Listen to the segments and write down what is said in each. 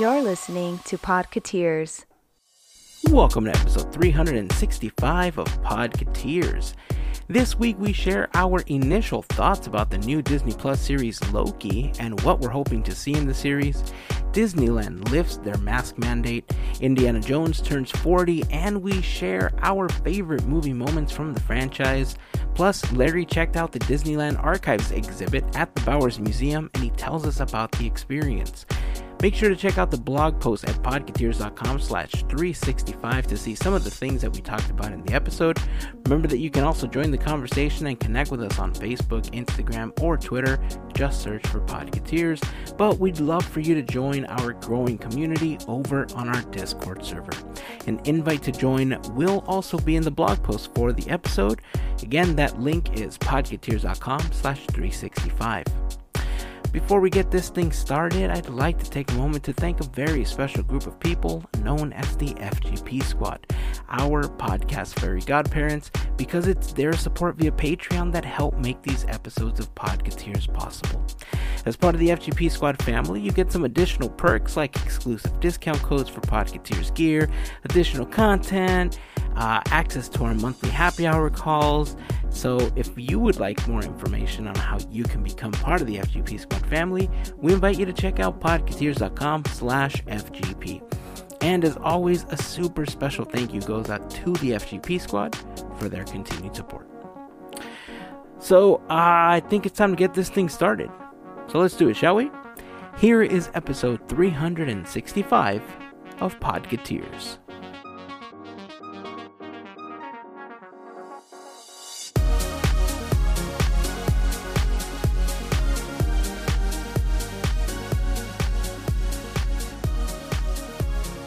You're listening to Podcateers. Welcome to episode 365 of Podcateers. This week we share our initial thoughts about the new Disney Plus series Loki and what we're hoping to see in the series. Disneyland lifts their mask mandate, Indiana Jones turns 40, and we share our favorite movie moments from the franchise. Plus, Larry checked out the Disneyland Archives exhibit at the Bowers Museum and he tells us about the experience. Make sure to check out the blog post at podcateers.com slash 365 to see some of the things that we talked about in the episode. Remember that you can also join the conversation and connect with us on Facebook, Instagram, or Twitter. Just search for Podcateers. But we'd love for you to join our growing community over on our Discord server. An invite to join will also be in the blog post for the episode. Again, that link is podcateers.com slash 365. Before we get this thing started, I'd like to take a moment to thank a very special group of people known as the FGP Squad, our podcast fairy godparents, because it's their support via Patreon that help make these episodes of Podcateers possible. As part of the FGP Squad family, you get some additional perks like exclusive discount codes for Podcateers gear, additional content, uh, access to our monthly happy hour calls. So, if you would like more information on how you can become part of the FGP Squad family, we invite you to check out slash FGP. And as always, a super special thank you goes out to the FGP Squad for their continued support. So, uh, I think it's time to get this thing started. So, let's do it, shall we? Here is episode 365 of Podcateers.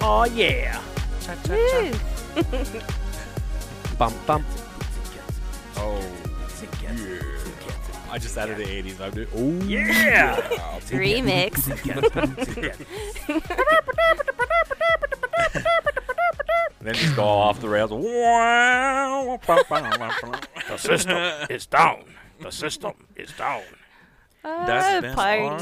Oh yeah! Woo! Bum bum. Oh. oh, yeah. I just added the 80s. I'm doing, oh, Yeah! Remix. then just go off the rails. The system is down. The system is down. Uh, That's been our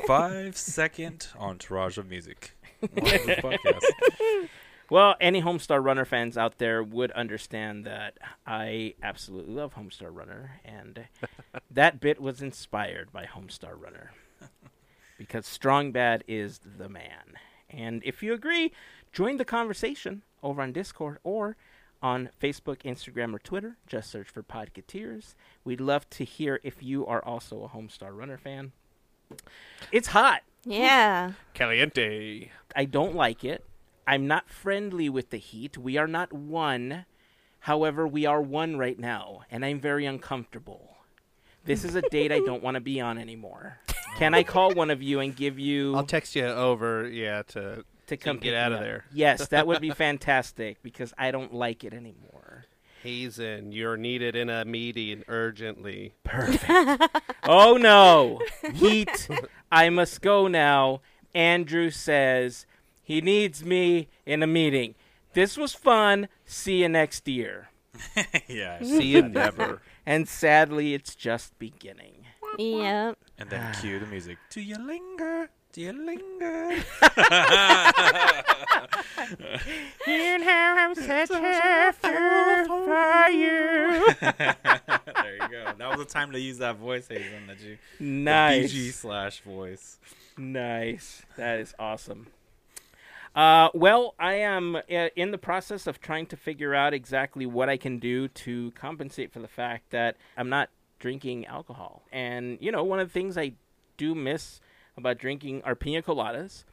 five second entourage of music. On this podcast. Well, any Homestar Runner fans out there would understand that I absolutely love Homestar Runner, and that bit was inspired by Homestar Runner because Strong Bad is the man. And if you agree, join the conversation over on Discord or on Facebook, Instagram, or Twitter. Just search for Podcateers. We'd love to hear if you are also a Homestar Runner fan. It's hot. Yeah. Caliente. I don't like it. I'm not friendly with the heat. We are not one. However, we are one right now, and I'm very uncomfortable. This is a date I don't want to be on anymore. Can I call one of you and give you I'll text you over, yeah, to to come get out of up? there. Yes, that would be fantastic because I don't like it anymore. Hazen. You're needed in a meeting urgently. Perfect. oh no, heat! I must go now. Andrew says he needs me in a meeting. This was fun. See you next year. yeah. See you never. And sadly, it's just beginning. Yep. And then cue the music. Do you linger? Do you linger? And how I'm such a fool for you. there you go. That was the time to use that voice, Hazen. That you Nice. BG slash voice. Nice. That is awesome. Uh, well, I am uh, in the process of trying to figure out exactly what I can do to compensate for the fact that I'm not drinking alcohol. And, you know, one of the things I do miss about drinking are pina coladas.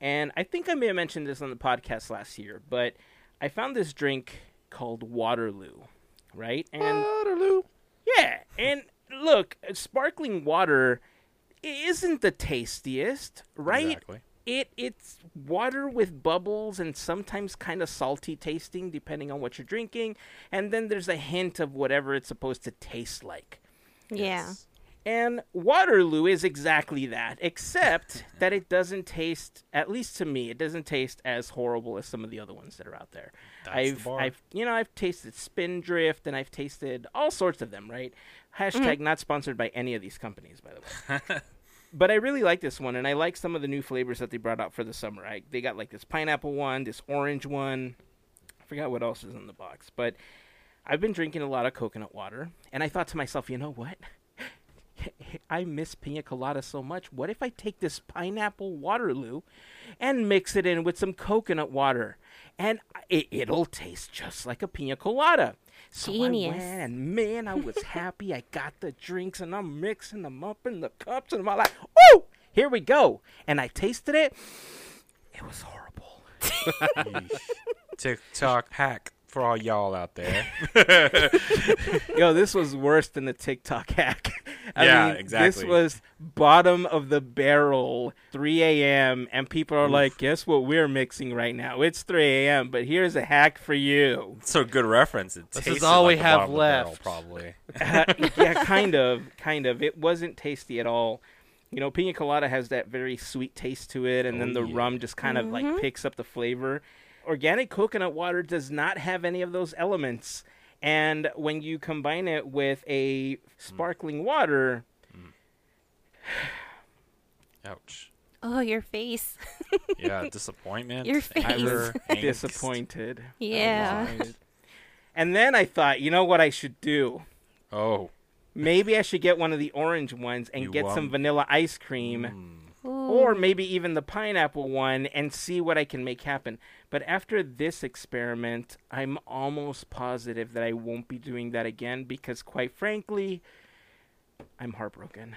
And I think I may have mentioned this on the podcast last year, but I found this drink called Waterloo, right? And Waterloo. yeah, and look, sparkling water isn't the tastiest, right? Exactly. It it's water with bubbles and sometimes kind of salty tasting depending on what you're drinking, and then there's a hint of whatever it's supposed to taste like. Yeah. And Waterloo is exactly that, except that it doesn't taste, at least to me, it doesn't taste as horrible as some of the other ones that are out there. That's I've, bar. I've, you know, I've tasted Spindrift and I've tasted all sorts of them, right? Hashtag mm-hmm. not sponsored by any of these companies, by the way. but I really like this one, and I like some of the new flavors that they brought out for the summer. I, they got like this pineapple one, this orange one. I forgot what else is in the box, but I've been drinking a lot of coconut water, and I thought to myself, you know what? I miss pina colada so much. What if I take this pineapple Waterloo and mix it in with some coconut water? And it, it'll taste just like a pina colada. So Genius. I went, and man, I was happy. I got the drinks, and I'm mixing them up in the cups, and I'm like, "Woo! Here we go!" And I tasted it. It was horrible. Yeesh. TikTok hack for all y'all out there. Yo, this was worse than the TikTok hack. I Yeah, mean, This was bottom of the barrel, 3 a.m., and people are like, guess what we're mixing right now? It's 3 a.m., but here's a hack for you. so good reference. It This is all like we have bottom barrel, left. probably. yeah, kind of, kind of. It wasn't tasty at all. You know, pina colada has that very sweet taste to it, and Oh, then the yeah. rum just kind of like mm-hmm. picks up the flavor. Organic coconut water does not have any of those elements. And when you combine it with a sparkling water, Ouch. Oh, your face. Yeah, disappointment. Your face. anger, disappointed. Yeah. Disappointed. And then I thought, you know what I should do? Oh. Maybe I should get one of the orange ones and You get some vanilla ice cream. Mm. Or mm-hmm. maybe even the pineapple one and see what I can make happen. But after this experiment, I'm almost positive that I won't be doing that again because, quite frankly, I'm heartbroken.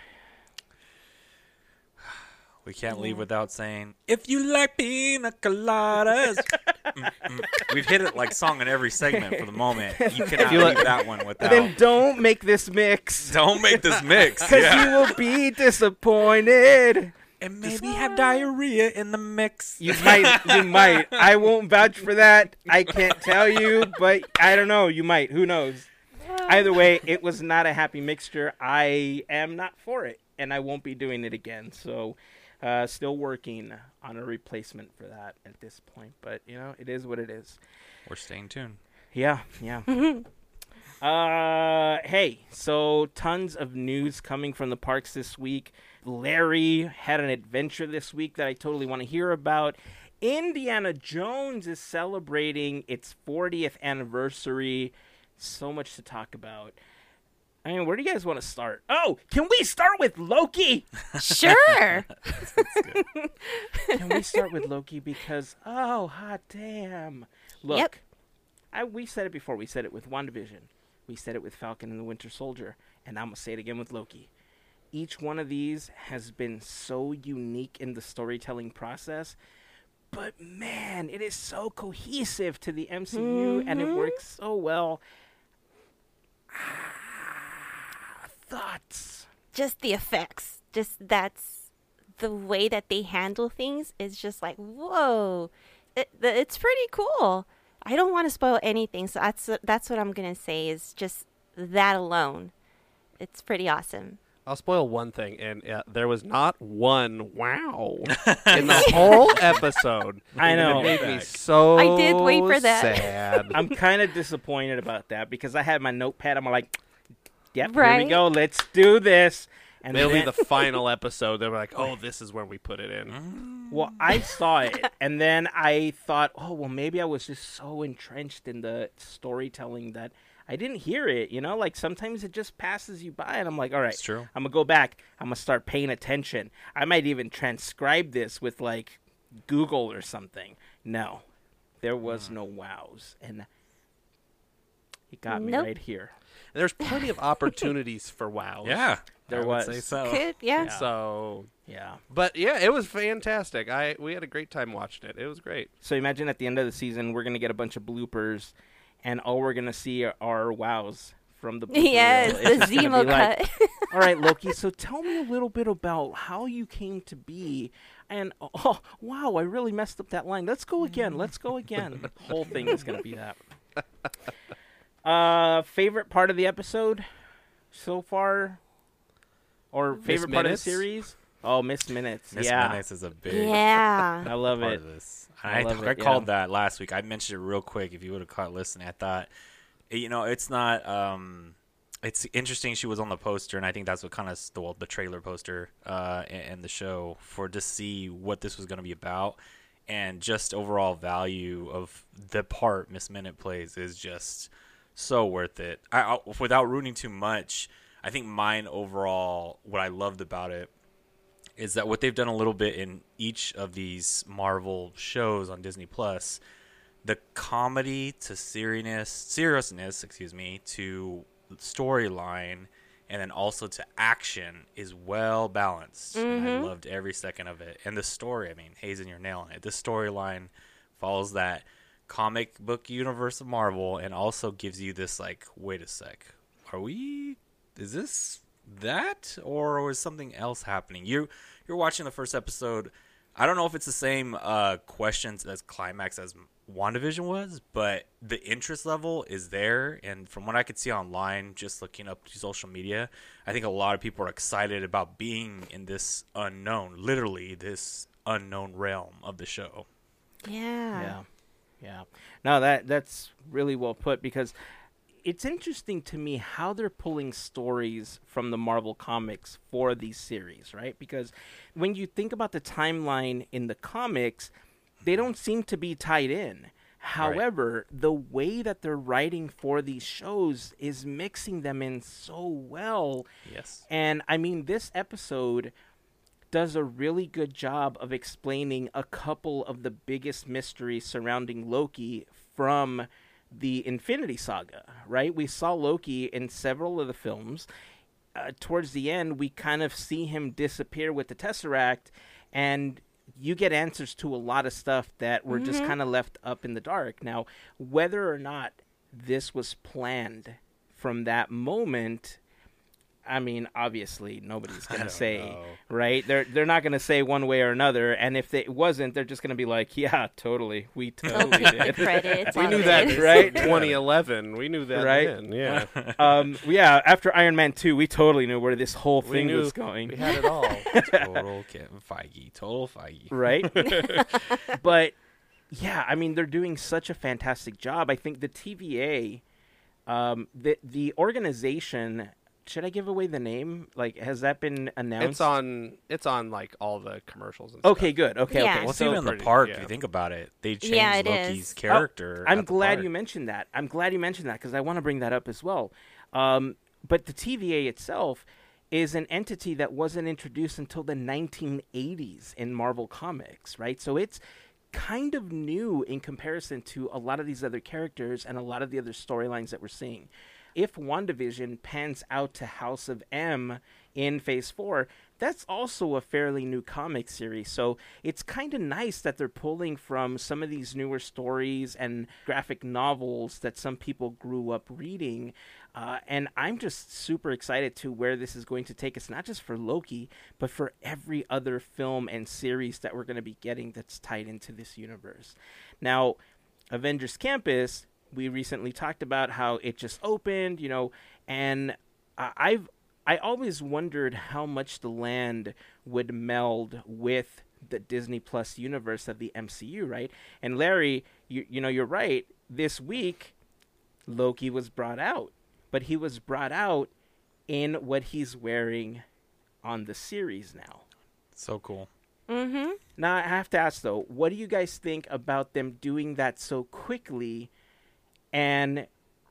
We can't leave without saying, if you like pina coladas. We've hit it like song in every segment for the moment. You cannot you leave like- that one without. Then don't make this mix Don't make this mix. because Yeah. you will be disappointed. And maybe have diarrhea in the mix. You might, you might. I won't vouch for that. I can't tell you, but I don't know. You might. Who knows? Either way, it was not a happy mixture. I am not for it, and I won't be doing it again. So, uh, still working on a replacement for that at this point. But you know, it is what it is. We're staying tuned. Yeah, yeah. uh, hey, so tons of news coming from the parks this week. Larry had an adventure this week that I totally want to hear about. Indiana Jones is celebrating its 40th anniversary. So much to talk about. I mean, where do you guys want to start? Oh, can we start with Loki? Sure. Can we start with Loki because oh hot damn. Look. Yep. I we said it before. We said it with WandaVision. We said it with Falcon and the Winter Soldier, and I'm gonna say it again with Loki. Each one of these has been so unique in the storytelling process, but man, it is so cohesive to the MCU and it works so well. Ah, thoughts. just the effects. Just that's the way that they handle things is just like whoa. It, it's pretty cool. I don't want to spoil anything, so that's that's what I'm gonna say. Is just that alone. It's pretty awesome. I'll spoil one thing, and uh, there was not one wow in the whole episode. I know. It made me so I did wait for that. sad. I'm kind of disappointed about that because I had my notepad. I'm like, yep, here Right? we go. Let's do this. And It'll be the final episode. They're like, "Oh, this is where we put it in." well, I saw it, and then I thought, oh, well, maybe I was just so entrenched in the storytelling that I didn't hear it. You know, like sometimes it just passes you by, and I'm like, all right, true. I'm gonna go back. I'm gonna start paying attention. I might even transcribe this with like Google or something. No, there was hmm. no wows, and it got me right here. And there's plenty of opportunities for wows. Yeah. There I would was. say so. Good, yeah. Yeah. So, Yeah. but yeah, it was fantastic. I we had a great time watching it. It was great. So imagine at the end of the season, we're gonna get a bunch of bloopers, and all we're gonna see are, are wows from the. blooper Yes, reel. The Zemo be like, cut. all right, Loki. So tell me a little bit about how you came to be, and oh wow, I really messed up that line. Let's go again. Let's go again. The whole thing is gonna be that. Uh, favorite part of the episode so far, or favorite part of the Minutes? series? Oh, Miss Minutes. Miss yeah, Minutes is a big yeah. I love part it. of this. I I, love I it, called yeah. that last week. I mentioned it real quick. If you would have caught listening, I thought, you know, it's not. um it's interesting she was on the poster, and I think that's what kind of stole the trailer poster uh, and, and the show for to see what this was going to be about, and just overall value of the part Miss Minute plays is just so worth it. I, I, without ruining too much, I think mine overall, what I loved about it is that what they've done a little bit in each of these Marvel shows on Disney Plus, the comedy to seriousness, seriousness, excuse me, to storyline, and then also to action is well balanced. And I mm-hmm. loved every second of it. And the story, I mean, Hazen, you're nailing it. The storyline follows that comic book universe of Marvel and also gives you this like, wait a sec, are we? Is this that or is something else happening? You you're watching the first episode. I don't know if it's the same uh, questions as climax as WandaVision was, but the interest level is there. And from what I could see online, just looking up to social media, I think a lot of people are excited about being in this unknown, literally this unknown realm of the show. Yeah. Yeah, yeah. No, that that's really well put because it's interesting to me how they're pulling stories from the Marvel comics for these series, right? Because when you think about the timeline in the comics, they don't seem to be tied in. However, the way that they're writing for these shows is mixing them in so well. Yes. And I mean, this episode does a really good job of explaining a couple of the biggest mysteries surrounding Loki from the Infinity Saga, right? We saw Loki in several of the films. Uh, towards the end, we kind of see him disappear with the Tesseract, and you get answers to a lot of stuff that were just kind of left up in the dark. Now, whether or not this was planned from that moment I mean, obviously, nobody's gonna say, know. right? They're they're not gonna say one way or another. And if it wasn't, they're just gonna be like, "Yeah, totally, we totally did." credits. We knew that, right? 2011. We knew that Right? then. Yeah. um, yeah. After Iron Man two, we totally knew where this whole we thing was going, We had it all. Total Kevin Feige. Total Feige. right? but yeah, I mean, they're doing such a fantastic job. I think the TVA, um, the the organization. Should I give away the name? Like, has that been announced? it's on. It's on like all the commercials. And Okay, stuff. good. Okay, Yeah. okay. Well, it's so- even in the park. yeah. If you think about it, they changed Yeah, it Loki's is. character. I'm glad you mentioned that. I'm glad you mentioned that because I want to bring that up as well. Um, but the TVA itself is an entity that wasn't introduced until the 1980s in Marvel Comics, right? So it's kind of new in comparison to a lot of these other characters and a lot of the other storylines that we're seeing. If WandaVision pans out to House of M in Phase 4, that's also a fairly new comic series. So it's kind of nice that they're pulling from some of these newer stories and graphic novels that some people grew up reading. Uh, and I'm just super excited to where this is going to take us, not just for Loki, but for every other film and series that we're going to be getting that's tied into this universe. Now, Avengers Campus, we recently talked about how it just opened, you know, and I- I've I always wondered how much the land would meld with the Disney Plus universe of the MCU, right? And Larry, you you know, you're right. This week Loki was brought out, but he was brought out in what he's wearing on the series now. So cool. Mm-hmm. Now I have to ask though, what do you guys think about them doing that so quickly? And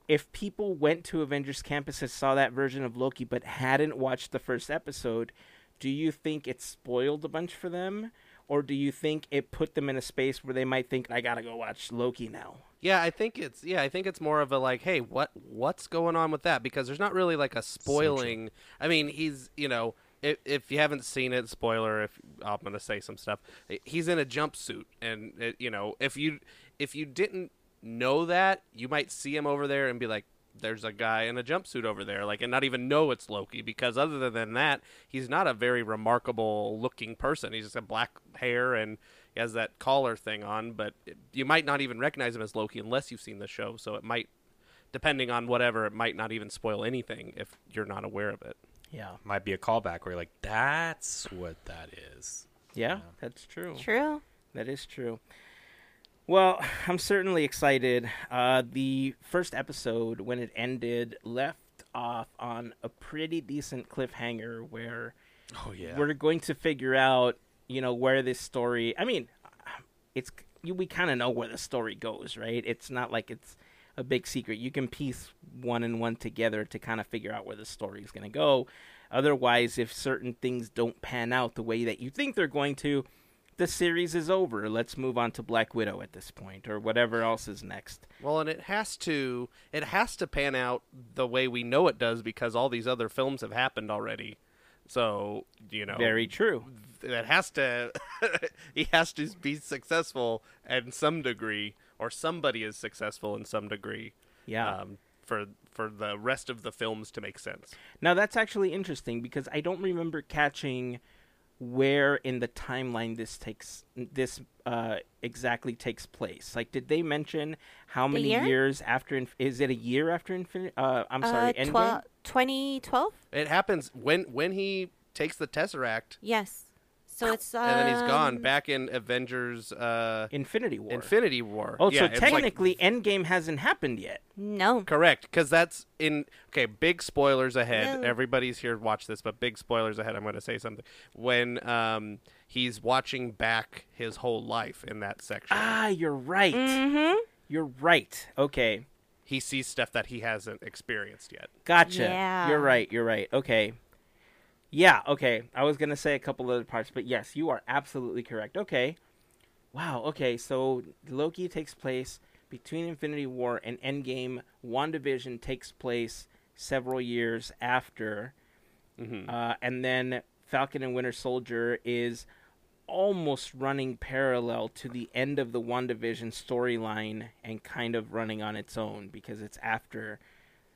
if people went to Avengers Campus and saw that version of Loki but hadn't watched the first episode, do you think it spoiled a bunch for them? Or do you think it put them in a space where they might think, I gotta go watch Loki now? Yeah, I think it's yeah, I think it's more of a like, hey, what what's going on with that? Because there's not really like a spoiling. I mean, he's you know, if if you haven't seen it, spoiler. If I'm gonna say some stuff, he's in a jumpsuit, and it, you know, if you if you didn't know that, you might see him over there and be like, there's a guy in a jumpsuit over there, like, and not even know it's Loki. Because other than that, he's not a very remarkable looking person. He's just got black hair and he has that collar thing on, but it- you might not even recognize him as Loki unless you've seen the show. So it might, depending on whatever, it might not even spoil anything if you're not aware of it. Yeah. Might be a callback where you're like, that's what that is. Yeah, that's true. True. That is true. Well, I'm certainly excited. Uh, the first episode, when it ended, left off on a pretty decent cliffhanger where Oh yeah. we're going to figure out, you know, where this story. I mean, it's you, we kind of know where the story goes, right? It's not like it's a big secret. You can piece one and one together to kind of figure out where the story is going to go. Otherwise, if certain things don't pan out the way that you think they're going to, the series is over. Let's move on to Black Widow at this point, or whatever else is next. Well, and it has to it has to pan out the way we know it does because all these other films have happened already. So you know, Very true. that has to he has to be successful in some degree, or somebody is successful in some degree. Yeah. Um, for for the rest of the films to make sense. Now that's actually interesting because I don't remember catching where in the timeline this takes this uh, exactly takes place. Like, did they mention how many year? years after? Inf- is it a year after Infinity? Uh, I'm sorry, uh, Endgame. 2012? It happens when when he takes the Tesseract, Yes. So it's um, and then he's gone. Back in Avengers uh, Infinity War. Infinity War. Oh, Yeah, so it's like- technically, Endgame hasn't happened yet. No. Correct, because that's in. Okay, big spoilers ahead. No. Everybody's here watch this, but big spoilers ahead. I'm going to say something. When um, he's watching back his whole life in that section, Ah, you're right. Mm-hmm. You're right. Okay, he sees stuff that he hasn't experienced yet. gotcha. Yeah. You're right. You're right. Okay. Yeah. Okay. I was gonna say a couple other parts, but yes, you are absolutely correct. Okay. Wow. Okay. So Loki takes place between Infinity War and Endgame. WandaVision takes place several years after, hmm uh, and then Falcon and Winter Soldier is almost running parallel to the end of the WandaVision storyline and kind of running on its own because it's after,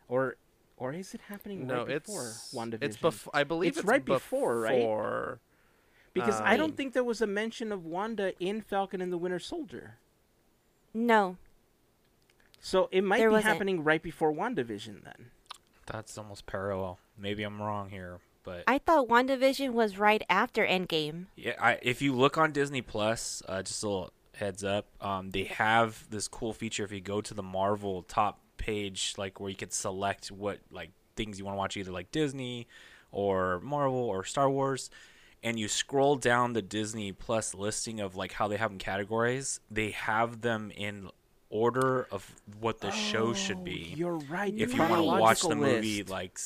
or or is it happening No, right before it's WandaVision? it's before. I believe It's it's, right before, right? before. because I uh, don't think there was a mention of Wanda in Falcon and the Winter Soldier. No. So it might There be wasn't. happening right before WandaVision then. That's almost parallel. Maybe I'm wrong here, but I thought WandaVision was right after Endgame. yeah, I, if you look on Disney Plus, uh, just a little heads up, um, they have this cool feature. If you go to the Marvel top page, like where you could select what like things you want to watch, either like Disney or Marvel or Star Wars, and you scroll down the Disney Plus listing of like how they have them categories, they have them in order of what the show should be Oh, You're right. if you want to watch the chronological movie list. like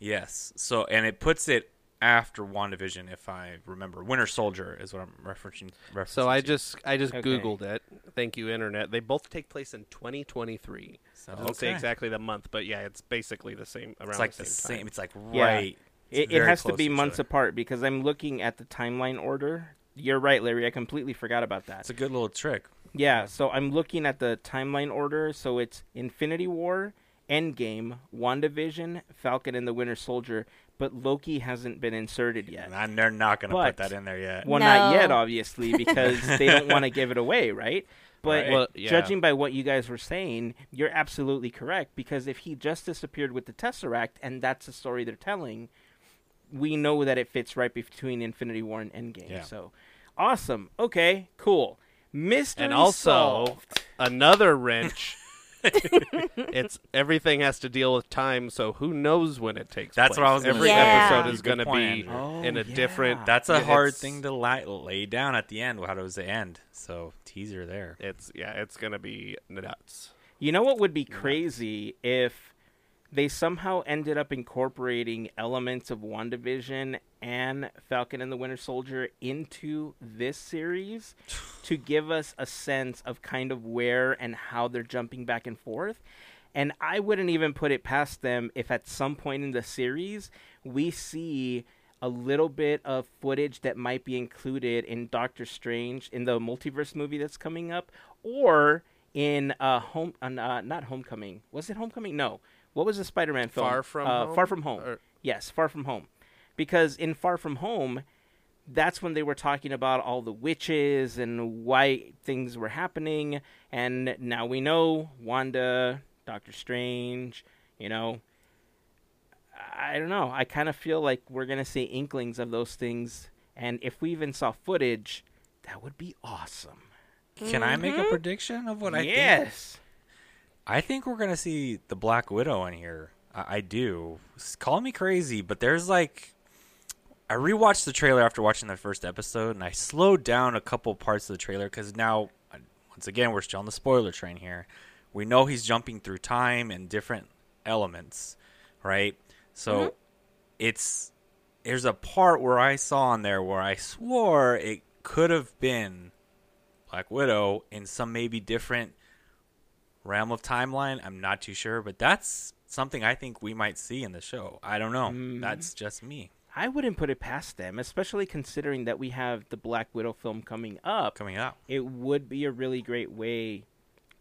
yes so and it puts it after WandaVision if I remember Winter Soldier is what I'm referencing, referencing So I to. just I just Okay. googled it. Thank you, internet. They both take place in 2023. So, It doesn't say exactly the month, but yeah, it's basically the same around it's like the the same, same, time. it's like Yeah. right It's It, it has to be each months other. apart because I'm looking at the timeline order. You're right, Larry. I completely forgot about that. it's a good little trick Yeah, so I'm looking at the timeline order. So it's Infinity War, Endgame, WandaVision, Falcon and the Winter Soldier, but Loki hasn't been inserted yet. and they're not going to put that in there yet Well, not yet, obviously, because they don't want to give it away, right? But Right. Well, yeah. judging by what you guys were saying, you're absolutely correct. Because if he just disappeared with the Tesseract, and that's the story they're telling, we know that it fits right between Infinity War and Endgame. Yeah. So, awesome. Okay, cool. Mystery And also solved. another wrench. It's everything has to deal with time, so who knows when it takes That's place. what I was gonna Every say. episode Yeah. is Good going to point, be Andrew. in a Oh, yeah. different. that's a hard it's- thing to lay, lay down at the end how does it end so teaser there It's yeah, it's going to be nuts. You know what would be crazy if they somehow ended up incorporating elements of WandaVision and Falcon and the Winter Soldier into this series to give us a sense of kind of where and how they're jumping back and forth. And I wouldn't even put it past them if at some point in the series we see a little bit of footage that might be included in Doctor Strange in the multiverse movie that's coming up, or in uh home uh, not Homecoming. Was it Homecoming? No. What was the Spider-Man film? Far From uh, Home? Far From Home. Or- Yes, Far From Home. Because in Far From Home, that's when they were talking about all the witches and why things were happening. And now we know Wanda, Doctor Strange, you know. I don't know. I kind of feel like we're going to see inklings of those things. And if we even saw footage, that would be awesome. can I make a Mhm. prediction of what I think yes. I think we're gonna see the Black Widow in here. I, I do. Call me crazy, but there's like I rewatched the trailer after watching the first episode, and I slowed down a couple parts of the trailer because now, uh, once again, we're still on the spoiler train here. We know he's jumping through time and different elements, right? So it's there's a part where I saw on there where I swore it could have been Black Widow in some maybe different realm of timeline. I'm not too sure, but that's something I think we might see in the show. I don't know. Mm-hmm. That's just me I wouldn't put it past them, especially considering that we have the Black Widow film coming up. coming up. It would be a really great way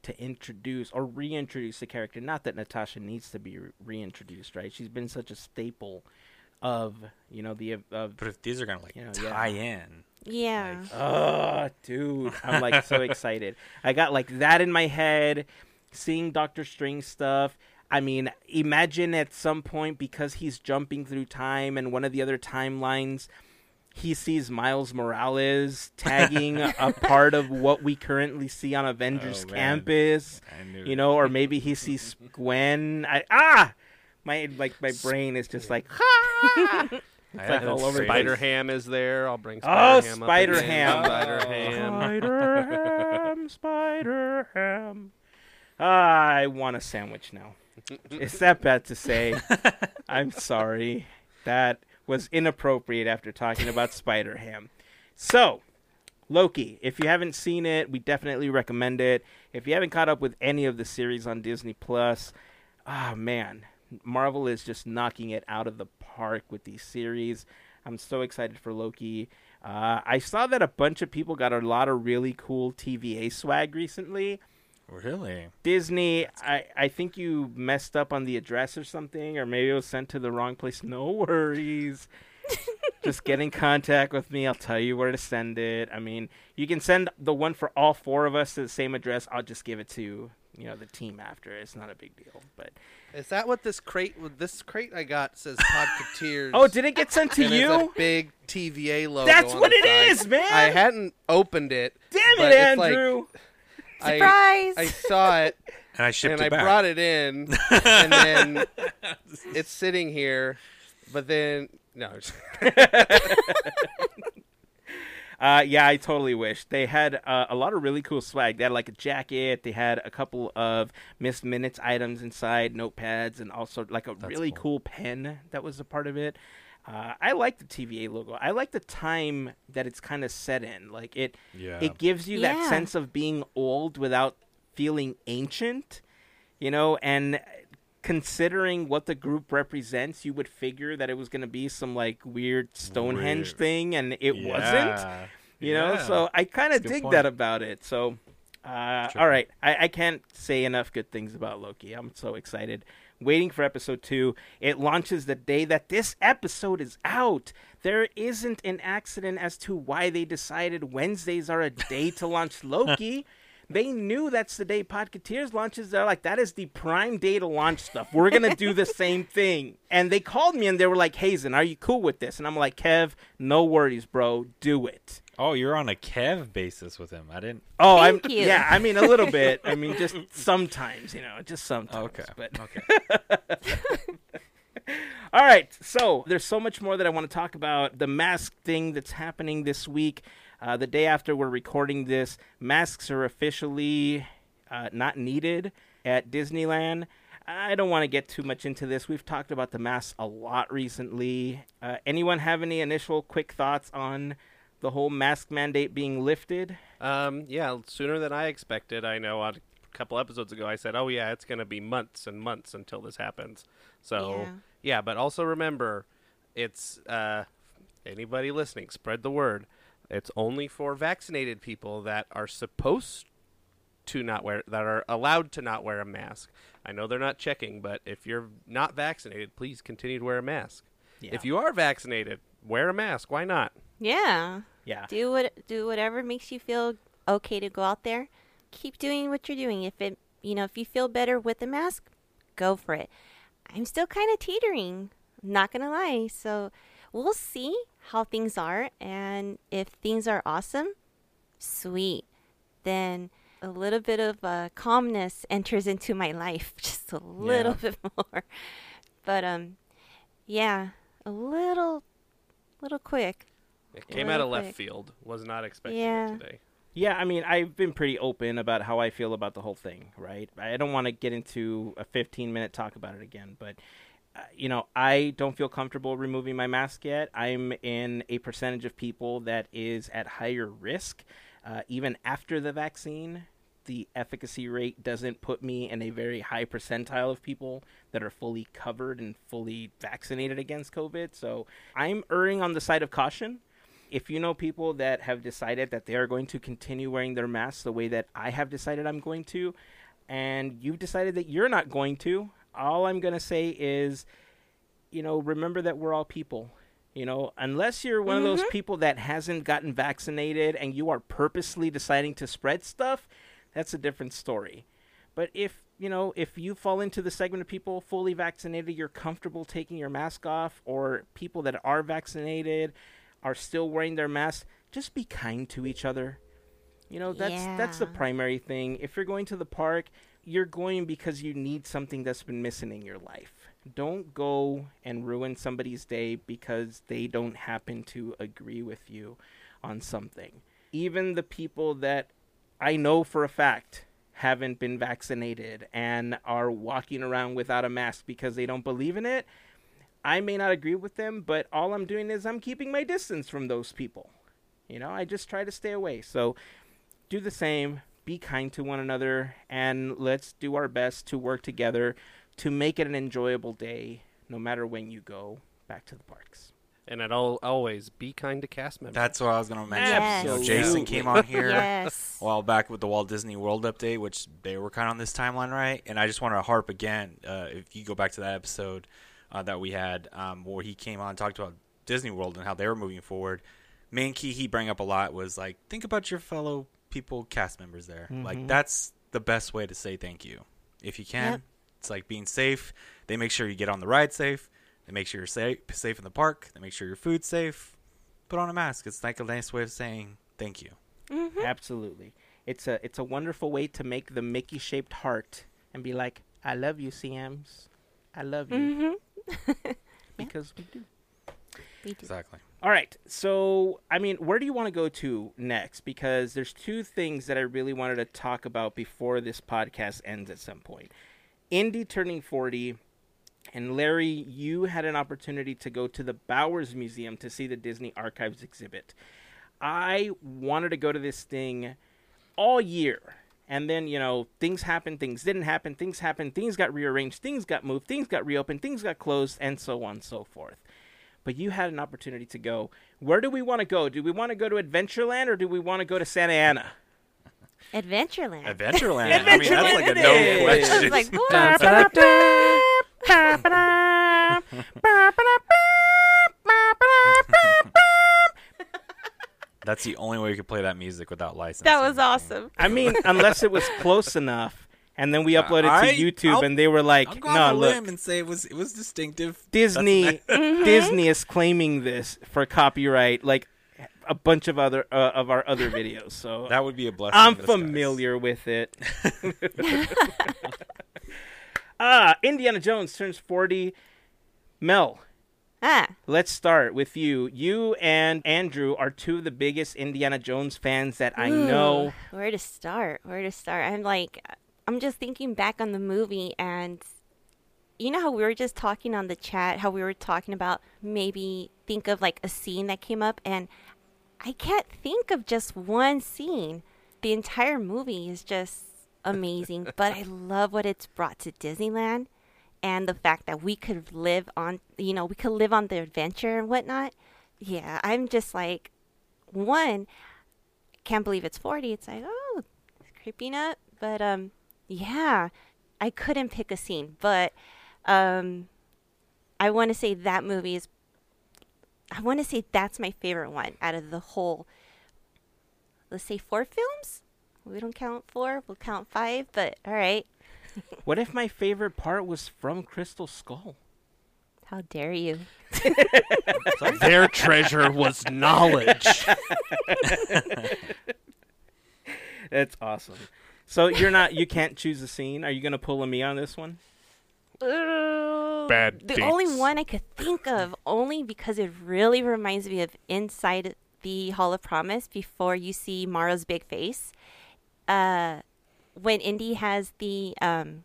to introduce or reintroduce the character. Not that Natasha needs to be re- reintroduced, right? She's been such a staple of you know the of But if these are gonna like Yeah, yeah. tie in, Yeah. Oh, dude, I'm like so excited. I got like that in my head, seeing Doctor Strange stuff. I mean, imagine at some point because he's jumping through time and one of the other timelines, he sees Miles Morales tagging a part of what we currently see on Avengers Oh, campus. You know, or maybe he sees Gwen. I ah, my like my brain is just like ah. I like all over the phrased- Spider Ham is there. I'll bring Oh, Spider Ham. Spider Ham. Spider Oh. Ham. Spider Ham, Spider Ham. I want a sandwich now. Is that bad to say? I'm sorry. That was inappropriate after talking about Spider Ham. So, Loki, if you haven't seen it, we definitely recommend it. If you haven't caught up with any of the series on Disney Plus, ah man, Marvel is just knocking it out of the park with these series. I'm so excited for Loki. Uh, I saw that a bunch of people got a lot of really cool TVA swag recently. Really? Disney, I, I think you messed up on the address or something, or maybe it was sent to the wrong place. No worries. Just get in contact with me. I'll tell you where to send it. I mean, you can send the one for all four of us to the same address. I'll just give it to you know the team after. It's not a big deal. But Is that what this crate? This crate I got says Podcateers. oh, did it get sent to and it's a you? big TVA logo. That's on what the it side. is, man. I hadn't opened it. Damn but it, it's like- Andrew! I- Surprise! I saw it And I shipped and it I back. brought it in, and then it's sitting here. But then no, Uh, yeah, I totally wish they had uh, a lot of really cool swag. They had like a jacket. They had a couple of Miss Minutes items inside, notepads, and also like a really cool. cool pen that was a part of it. Uh, I like the TVA logo. I like the time that it's kind of set in. Like it, Yeah. it gives you that sense of being old without feeling ancient. You know, and considering what the group represents, you would figure that it was going to be some like weird Stonehenge Weird. thing, and it wasn't. Yeah. You know, so I kind of That's a good dig point. that about it. So, uh, Sure. all right, I, I can't say enough good things about Loki. I'm so excited. Waiting for episode two. It launches the day that this episode is out. There isn't an accident as to why they decided Wednesdays are a day to launch Loki. They knew that's the day Podcateers launches. They're like, that is the prime day to launch stuff. We're going to do the same thing. And they called me and they were like, Hazen, are you cool with this? And I'm like, Kev, no worries, bro. Do it. Oh, you're on a Kev basis with him. I didn't. Oh, Thank I'm you. yeah. I mean, a little bit. I mean, just sometimes, you know, just sometimes. Okay. But Okay. all right, so there's so much more that I want to talk about. The mask thing that's happening this week, uh, the day after we're recording this, masks are officially uh, not needed at Disneyland. I don't want to get too much into this. We've talked about the masks a lot recently. Uh, anyone have any initial quick thoughts on the whole mask mandate being lifted? um, yeah, sooner than I expected. I know on a couple episodes ago I said, "Oh yeah, it's going to be months and months until this happens." So Yeah. yeah, but also remember, it's uh, anybody listening, spread the word. It's only for vaccinated people that are supposed to not wear that are allowed to not wear a mask. I know they're not checking, but if you're not vaccinated, please continue to wear a mask. Yeah. If you are vaccinated, wear a mask. Why not? Yeah. Yeah. Do what do whatever makes you feel okay to go out there. Keep doing what you're doing. If it you know, if you feel better with a mask, go for it. I'm still kind of teetering, not going to lie. So, we'll see how things are and if things are awesome, sweet. Then a little bit of uh, calmness enters into my life, just a little bit more. But um, yeah, a little, little quick. It came out of left quick. field. Was not expecting Yeah. it today. Yeah, I mean, I've been pretty open about how I feel about the whole thing, right? I don't want to get into a 15 minute talk about it again, but, uh, you know, I don't feel comfortable removing my mask yet. I'm in a percentage of people that is at higher risk. Uh, even after the vaccine, the efficacy rate doesn't put me in a very high percentile of people that are fully covered and fully vaccinated against COVID. So I'm erring on the side of caution if you know people that have decided that they are going to continue wearing their masks the way that I have decided I'm going to, and you've decided that you're not going to, all I'm going to say is, you know, remember that we're all people. You know, unless you're one of those mm-hmm. people that hasn't gotten vaccinated and you are purposely deciding to spread stuff, that's a different story. But if you know, if you fall into the segment of people fully vaccinated, you're comfortable taking your mask off, or people that are vaccinated are still wearing their masks, just be kind to each other. You know, that's that's the primary thing. If you're going to the park, you're going because you need something that's been missing in your life. Don't go and ruin somebody's day because they don't happen to agree with you on something. Even the people that I know for a fact haven't been vaccinated and are walking around without a mask because they don't believe in it, I may not agree with them, but all I'm doing is I'm keeping my distance from those people. You know, I just try to stay away. So do the same, be kind to one another, and let's do our best to work together to make it an enjoyable day no matter when you go back to the parks. And it all always be kind to cast members. That's what I was going to mention. Yes. You know, Jason came on here Yes. a while back with the Walt Disney World update, which they were kind of on this timeline, right? And I just want to harp again. Uh, if you go back to that episode uh, that we had um, where he came on and talked about Disney World and how they were moving forward, main key he bring up a lot was like, think about your fellow people, cast members there. Like that's the best way to say thank you. If you can, Yep. it's like being safe. They make sure you get on the ride safe. They make sure you're safe safe in the park. They make sure your food's safe. Put on a mask. It's like a nice way of saying thank you. Absolutely. It's a it's a wonderful way to make the Mickey shaped heart and be like, I love you, CMs. I love you. because we do. We do. Exactly. All right. So, I mean, where do you want to go to next? Because there's two things that I really wanted to talk about before this podcast ends at some point. Indy turning 40, and Larry, you had an opportunity to go to the Bowers Museum to see the Disney Archives exhibit. I wanted to go to this thing all year. And then, you know, things happened, things didn't happen, things happened, things got rearranged, things got moved, things got reopened, things got closed, and so on and so forth but you had an opportunity to go. Where do we want to go? Do we want to go to Adventureland or do we want to go to Santa Ana? Adventureland. Adventureland. I mean, that's like a Adventureland no it is. I question. was like, That's the only way you could play that music without license. That was awesome. I mean, unless it was close enough, and then we uploaded I- to YouTube, I'll- and they were like, I'm going "No, on a look, limb and say it was it was distinctive. Disney, That's Disney is claiming this for copyright, like a bunch of other uh, of our other videos." So That would be a blessing. I'm in disguise. familiar with it. ah, Indiana Jones turns 40. Mel, Ah, let's start with you. You and Andrew are two of the biggest Indiana Jones fans that I know. Where to start? Where to start? I'm like, I'm just thinking back on the movie, and you know how we were just talking on the chat, how we were talking about maybe think of like a scene that came up, and I can't think of just one scene. The entire movie is just amazing, but I love what it's brought to Disneyland and the fact that we could live on, you know, we could live on the adventure and whatnot. Yeah, I'm just like, one, can't believe it's 40. It's like, oh, it's creeping up. But um yeah, I couldn't pick a scene, but um I want to say that movie is I want to say that's my favorite one out of the whole let's say four films. We don't count four, we'll count five, but all right. What if my favorite part was from Crystal Skull? How dare you? Their treasure was knowledge. That's awesome. So you're not you can't choose a scene. Are you going to pull a me on this one? Uh, Bad the only one I could think of, only because it really reminds me of inside the Hall of Promise before you see Mara's big face. Uh, when Indy has the um,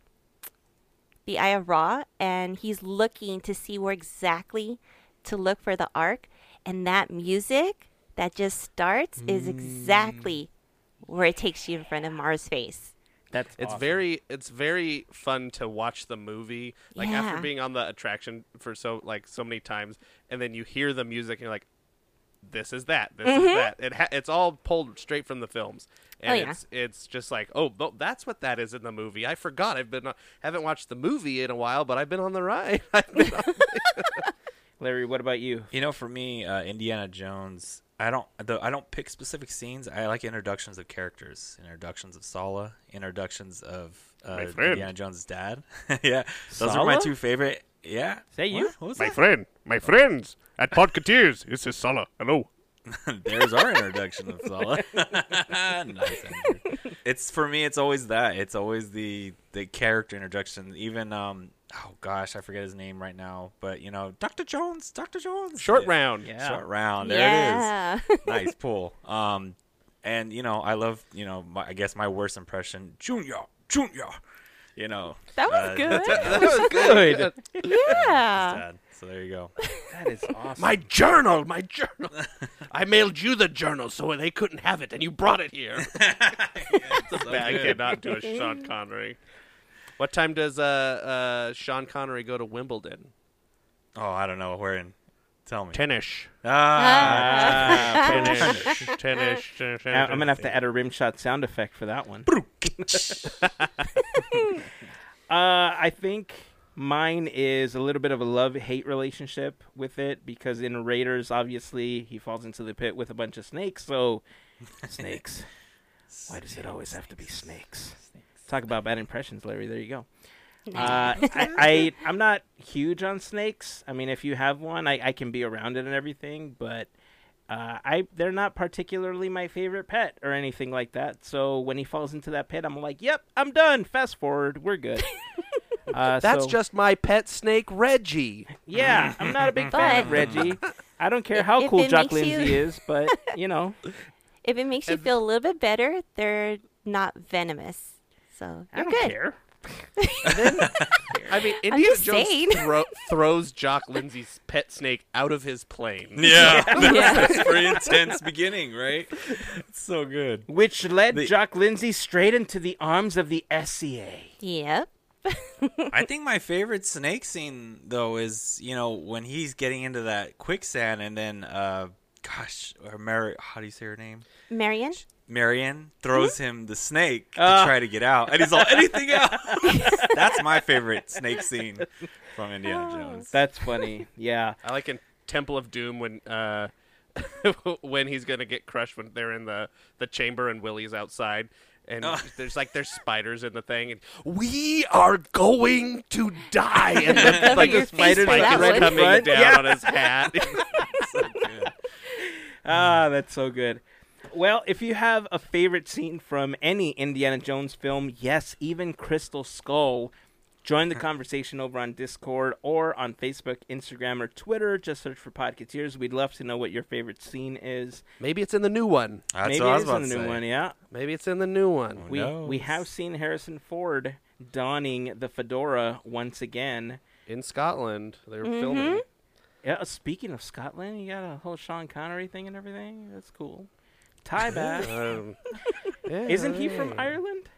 the Eye of Ra, and he's looking to see where exactly to look for the ark, and that music that just starts is exactly where it takes you in front of Mara's face. That's It's awesome. very it's very fun to watch the movie like after being on the attraction for so like so many times and then you hear the music and you're like this is that this is that. It ha- it's all pulled straight from the films and Mm-hmm. Oh, yeah. it's it's just like oh that's what that is in the movie I forgot I've been on, haven't watched the movie in a while but I've been on the ride I've Larry. What about you? You know, for me, uh, Indiana Jones. I don't. The, I don't pick specific scenes. I like introductions of characters, introductions of Sallah, introductions of uh, Indiana Jones' dad. yeah, those are my two favorite. Yeah, say that you? What, what was my that? friend my friends at Podcateers this is Sallah hello There's our introduction of Sallah. nice. It's for me. It's always that. It's always the the character introduction. Even um. Oh gosh, I forget his name right now. But you know, Doctor Jones. Doctor Jones. short Yeah. round Yeah. Short round. There yeah. it is. nice pull. Um, and you know, I love you know, my, I guess my worst impression, Junior, Junior. You know, That was uh, good. that was Good. yeah. Sad. So there you go. That is awesome. My journal, my journal. I mailed you the journal so they couldn't have it, and you brought it here. I cannot do a Sean Connery. What time does uh, uh, Sean Connery go to Wimbledon? Oh, I don't know. Where in? Tell me. Tennis. Ah, Ah, Tennis. Tennis. tennis. I- I'm gonna have to add a rim shot sound effect for that one. Uh, I think mine is a little bit of a love hate relationship with it because in Raiders, obviously, he falls into the pit with a bunch of snakes. So, snakes. Why does it always have to be snakes? Talk about bad impressions, Larry. There you go. Uh, I, I I'm not huge on snakes. I mean, if you have one, I, I can be around it and everything, but uh, I they're not particularly my favorite pet or anything like that. So when he falls into that pit, I'm like, "Yep, I'm done. Fast forward, we're good." uh, That's so- just my pet snake, Reggie. yeah. I'm not a big fan of Reggie. I don't care how If cool it Jock makes you- is, but you know, If it makes you feel a little bit better, they're not venomous. So you're don't good. care. I mean, Indiana just Jones thro- throws Jock Lindsay's pet snake out of his plane. yeah, Yeah. that's pretty intense beginning, right? It's so good. Which led The- Jock Lindsay straight into the arms of the SEA. Yep. I think my favorite snake scene though is you know when he's getting into that quicksand and then uh gosh or Mary how do you say her name Marion? Marion throws him the snake to Ah. try to get out and he's all anything else that's my favorite snake scene from Indiana Jones That's funny. Yeah. I like in Temple of Doom when uh, when he's gonna get crushed when they're in the, the chamber and Willie's outside. And Oh. there's like there's spiders in the thing, and we are going to die. And then, like the spiders for that are one. coming down Yeah. on his hat. so. Ah, that's so good. Well, if you have a favorite scene from any Indiana Jones film, yes, even Crystal Skull, join the conversation over on Discord or on Facebook, Instagram, or Twitter. Just search for Podcateers. We'd love to know what your favorite scene is. Maybe it's in the new one. that's Maybe what I was is about in to the new say. one, yeah. Maybe it's in the new one. Who We knows? we have seen Harrison Ford donning the fedora once again. In Scotland, they're Mhm. filming. Yeah, speaking of Scotland, you got a whole Sean Connery thing and everything. That's cool. Tie back. Um, yeah, Isn't he from yeah. Ireland?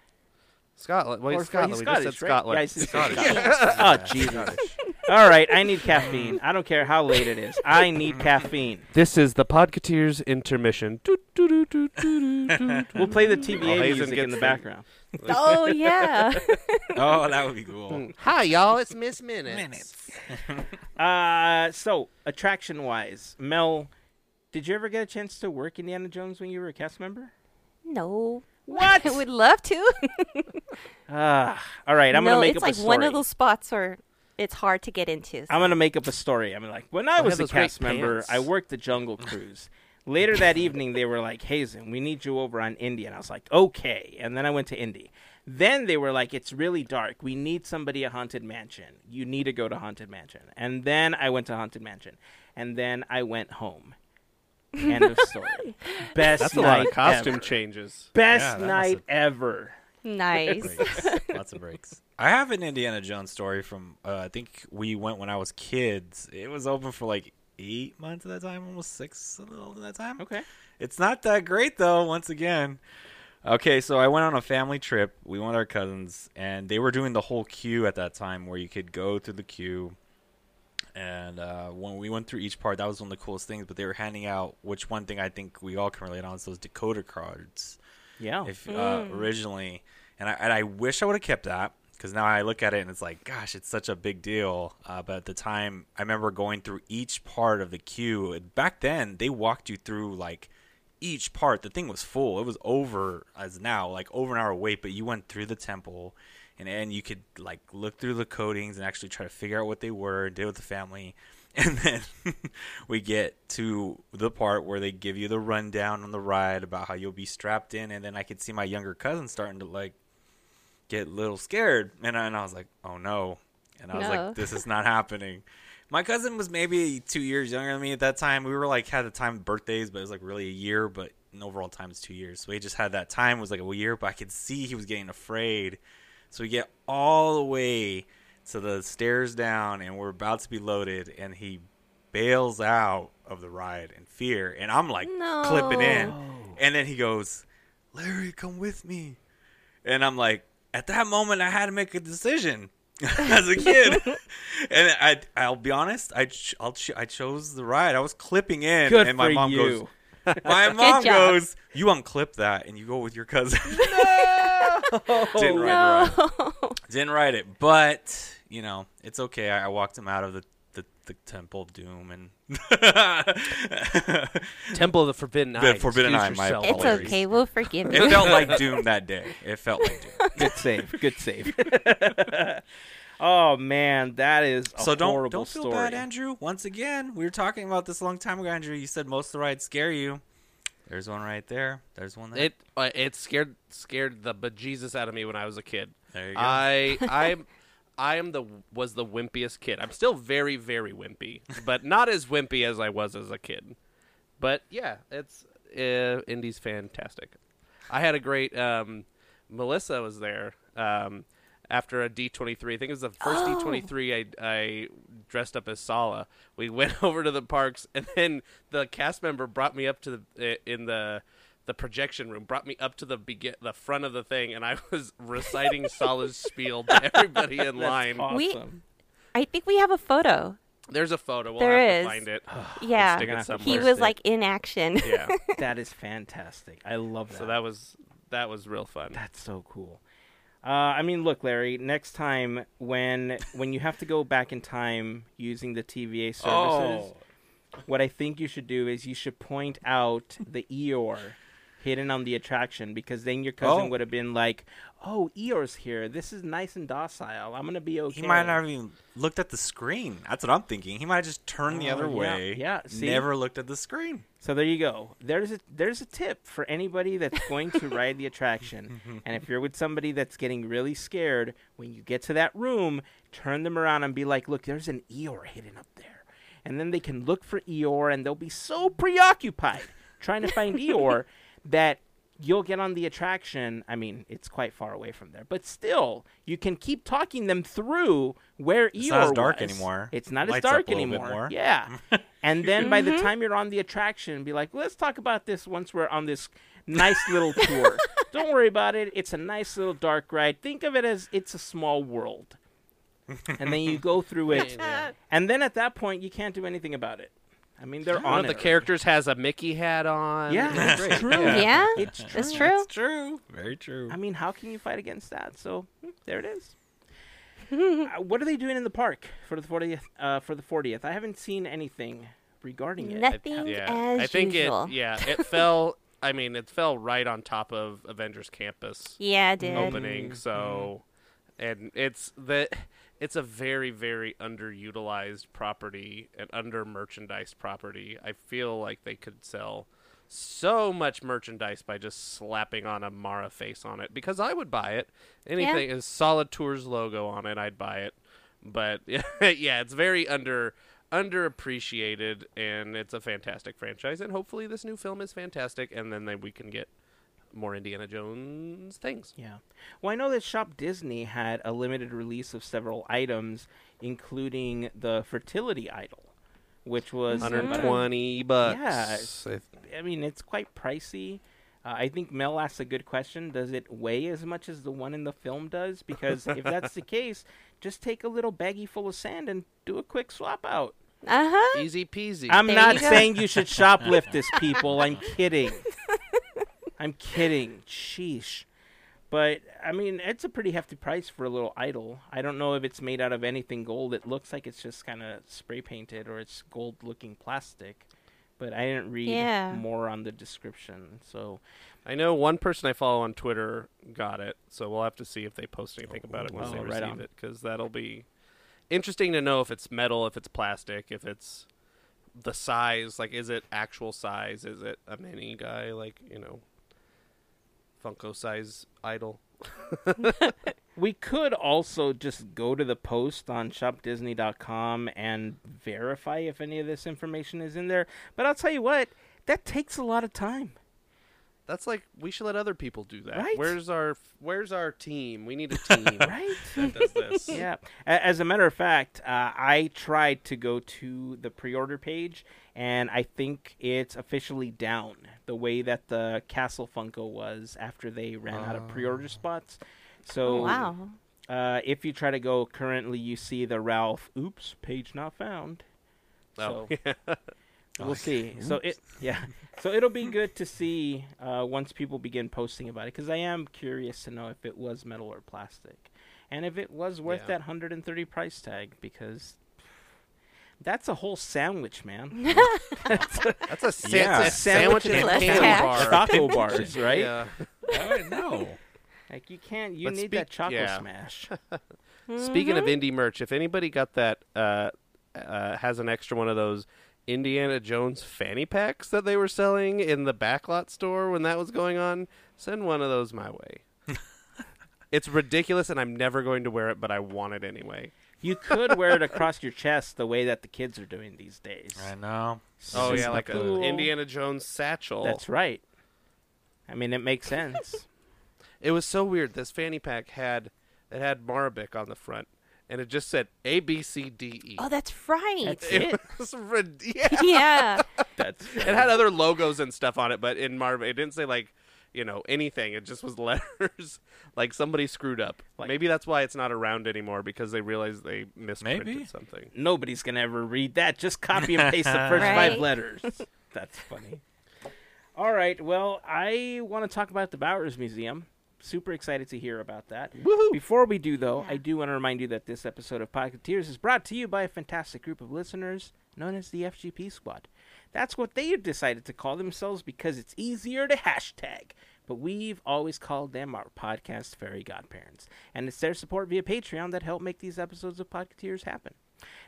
Scotland. Well, Or- he's Scotland. he's we just said Scottish, right? Scotland. Yeah, he's Scottish. Scottish. oh, Jesus. All right, I need caffeine. I don't care how late it is. I need caffeine. This is the Podcateers intermission. We'll play the Oh, TVA music in the the- background. Oh yeah. oh that would be cool Hi, y'all. It's Miss Minutes. Uh, so attraction wise, Mel, did you ever get a chance to work Indiana Jones when you were a cast member? no. What? I would love to. Ah, all right. I'm no, gonna make it's up like a story. It's like one of those spots where it's hard to get into. I'm gonna make up a story. I'm like, when I Oh, was a cast member, pants. I worked the Jungle Cruise. Later that evening, they were like, Hazen, we need you over on Indy. And I was like, okay. And then I went to Indy. Then they were like, "It's really dark. We need somebody at Haunted Mansion. You need to go to Haunted Mansion." And then I went to Haunted Mansion, and then I went home. End of story. Best That's a lot of costume ever. changes. Best Yeah, that night must ever. Nice. breaks. Lots of breaks. I have an Indiana Jones story from uh, I think we went when I was kids. It was open for like eight months at that time, almost six a little at that time. Okay. It's not that great though. Once again, okay. So I went on a family trip. We went with our cousins, and they were doing the whole queue at that time, where you could go through the queue. And uh, when we went through each part, that was one of the coolest things. But they were handing out, which one thing I think we all can relate on is those decoder cards Yeah. if uh, originally, and I, and I wish I would have kept that because now I look at it and it's like, gosh, it's such a big deal. Uh, but at the time, I remember going through each part of the queue. Back then, they walked you through like each part. The thing was full. It was over as now, like over an hour wait. But you went through the temple, and and you could like look through the codings and actually try to figure out what they were, deal with the family. And then we get to the part where they give you the rundown on the ride about how you'll be strapped in, and then I could see my younger cousin starting to like get a little scared, and I, and I was like, "Oh no!" And I was No. like, "This is not happening." My cousin was maybe two years younger than me at that time. We were like had the time of birthdays, but it was like really a year. But in overall time, it's two years. So he just had that time was like a year. But I could see he was getting afraid. So we get all the way to the stairs down, and we're about to be loaded, and he bails out of the ride in fear, and I'm like No. clipping in, and then he goes, "Larry, come with me," and I'm like, at that moment, I had to make a decision. As a kid, and I, I'll be honest, I, ch- I'll ch- I chose the ride. I was clipping in, Good and my mom you. goes, my mom goes, "You unclip that, and you go with your cousin." Didn't ride the ride. no. Didn't write it, but you know it's okay. I, I walked him out of the, the, the Temple of Doom and Temple of the Forbidden The Eye. Forbidden Eye, my yourself. It's Hilarious. okay. We'll forgive you. it felt like Doom that day. It felt like Doom. Good save. Good save. oh man, that is a so don't horrible don't feel story. bad, Andrew. Once again, we were talking about this a long time ago, Andrew. You said most of the rides scare you. There's one right there. There's one there. It uh, it scared scared the bejesus out of me when I was a kid. there you go. I I I am the was the wimpiest kid. I'm still very very wimpy, but not as wimpy as I was as a kid. But yeah, it's uh, Indy's fantastic. I had a great um, Melissa was there um, after a D23. I think it was the first Oh. D23 I I dressed up as Sallah. We went over to the parks and then the cast member brought me up to the in the the projection room brought me up to the begin the front of the thing and I was reciting Sallah's spiel to everybody in line. Awesome. We- I think we have a photo. There's a photo. We'll There have is. to find it. Yeah. it He was like in action. yeah. that is fantastic. I love that. So that was that was real fun. That's so cool. Uh, I mean, look, Larry. Next time, when when you have to go back in time using the TVA services, Oh. what I think you should do is you should point out the Eeyore hidden on the attraction because then your cousin Oh. would have been like, "Oh, Eeyore's here. This is nice and docile. I'm gonna be okay." He might not have even looked at the screen. That's what I'm thinking. He might have just turned the Oh, other yeah, way. yeah, see? Never looked at the screen. So there you go. There's a there's a tip for anybody that's going to ride the attraction. And if you're with somebody that's getting really scared, when you get to that room, turn them around and be like, "Look, there's an Eeyore hidden up there." And then they can look for Eeyore and they'll be so preoccupied trying to find Eeyore that you'll get on the attraction. I mean, it's quite far away from there, but still, you can keep talking them through where Eeyore It's not as dark was. anymore. It's not as Lights up dark a little bit anymore. more. Yeah. and then by the mm-hmm. time you're on the attraction, be like, let's talk about this once we're on this nice little tour. Don't worry about it. It's a nice little dark ride. Think of it as it's a small world. and then you go through it. and then at that point, you can't do anything about it. I mean, they're One on of the it. characters has a Mickey hat on. Yeah, It's it's true. Yeah. It's true. It's true. It's true. Very true. I mean, how can you fight against that? So hmm, there it is. uh, what are they doing in the park for the 40th? Uh, for the 40th, I haven't seen anything regarding it. Nothing Yeah, as I think usual. it. Yeah, it fell. I mean, it fell right on top of Avengers Campus Yeah, it did. opening. So, and it's the. It's a very, very underutilized property and under merchandised property. I feel like they could sell so much merchandise by just slapping on a Mara face on it because I would buy it. Anything is Solid Tours logo on it, I'd buy it. But yeah, it's very under underappreciated and it's a fantastic franchise and hopefully this new film is fantastic and then they, we can get more Indiana Jones things. Yeah. Well, I know that Shop Disney had a limited release of several items, including the fertility idol, which was about a- 120 bucks. Yeah. If- I mean, it's quite pricey. Uh, I think Mel asked a good question. Does it weigh as much as the one in the film does? Because if that's the case, just take a little baggie full of sand and do a quick swap out. Uh huh. Easy peasy. I'm There not you saying you should shoplift this, people. I'm kidding. I'm kidding. Sheesh. But I mean, it's a pretty hefty price for a little idol. I don't know if it's made out of anything gold. It looks like it's just kind of spray painted or it's gold-looking plastic. But I didn't read Yeah. more on the description. So I know one person I follow on Twitter got it, so we'll have to see if they post anything about it once Oh, they right receive on. it, because that'll be interesting to know if it's metal, if it's plastic, if it's the size. Like, is it actual size? Is it a mini guy? Like, you know, Funko size idol. we could also just go to the post on shopdisney.com and verify if any of this information is in there. But I'll tell you what, that takes a lot of time. That's like we should let other people do that. Right? Where's our Where's our team? We need a team Right? that does this. yeah. As a matter of fact, uh, I tried to go to the pre-order page, and I think it's officially down the way that the Castle Funko was after they ran out of pre-order spots. So Oh, wow. uh, if you try to go currently, you see the Ralph. Oops, page not found. Oh, So yeah. we'll see. So it yeah. So it'll be good to see uh, once people begin posting about it because I am curious to know if it was metal or plastic, and if it was worth Yeah. that hundred and thirty price tag because that's a whole sandwich, man. That's a, sa- Yeah. it's a sandwich and a candy bar. Taco bars, right? Yeah. no. Like you can't. You But need speak- that chocolate yeah. smash. Speaking of Mm-hmm. Indy merch, if anybody got that, uh, uh, has an extra one of those Indiana Jones fanny packs that they were selling in the backlot store when that was going on, send one of those my way. it's ridiculous, and I'm never going to wear it, but I want it anyway. You could wear it across your chest the way that the kids are doing these days. I know. Oh yeah, like cool. an Indiana Jones satchel. That's right. I mean, it makes sense. It was so weird. This fanny pack had it had Marabic on the front, and it just said A B C D E. Oh, that's right. That's it it. was rid- yeah. yeah. That's It had other logos and stuff on it, but in Marvel, it didn't say like, you know, anything. It just was letters. like somebody screwed up. Like- Maybe that's why it's not around anymore because they realized they misprinted Maybe. something. nobody's gonna ever read that. Just copy and paste the first five letters. That's funny. All right. Well, I want to talk about the Bowers Museum. Super excited to hear about that. Woohoo! Before we do, though, I do want to remind you that this episode of Podcateers is brought to you by a fantastic group of listeners known as the FGP Squad. That's what they have decided to call themselves because it's easier to hashtag. But we've always called them our podcast fairy godparents. And it's their support via Patreon that helped make these episodes of Podcateers happen.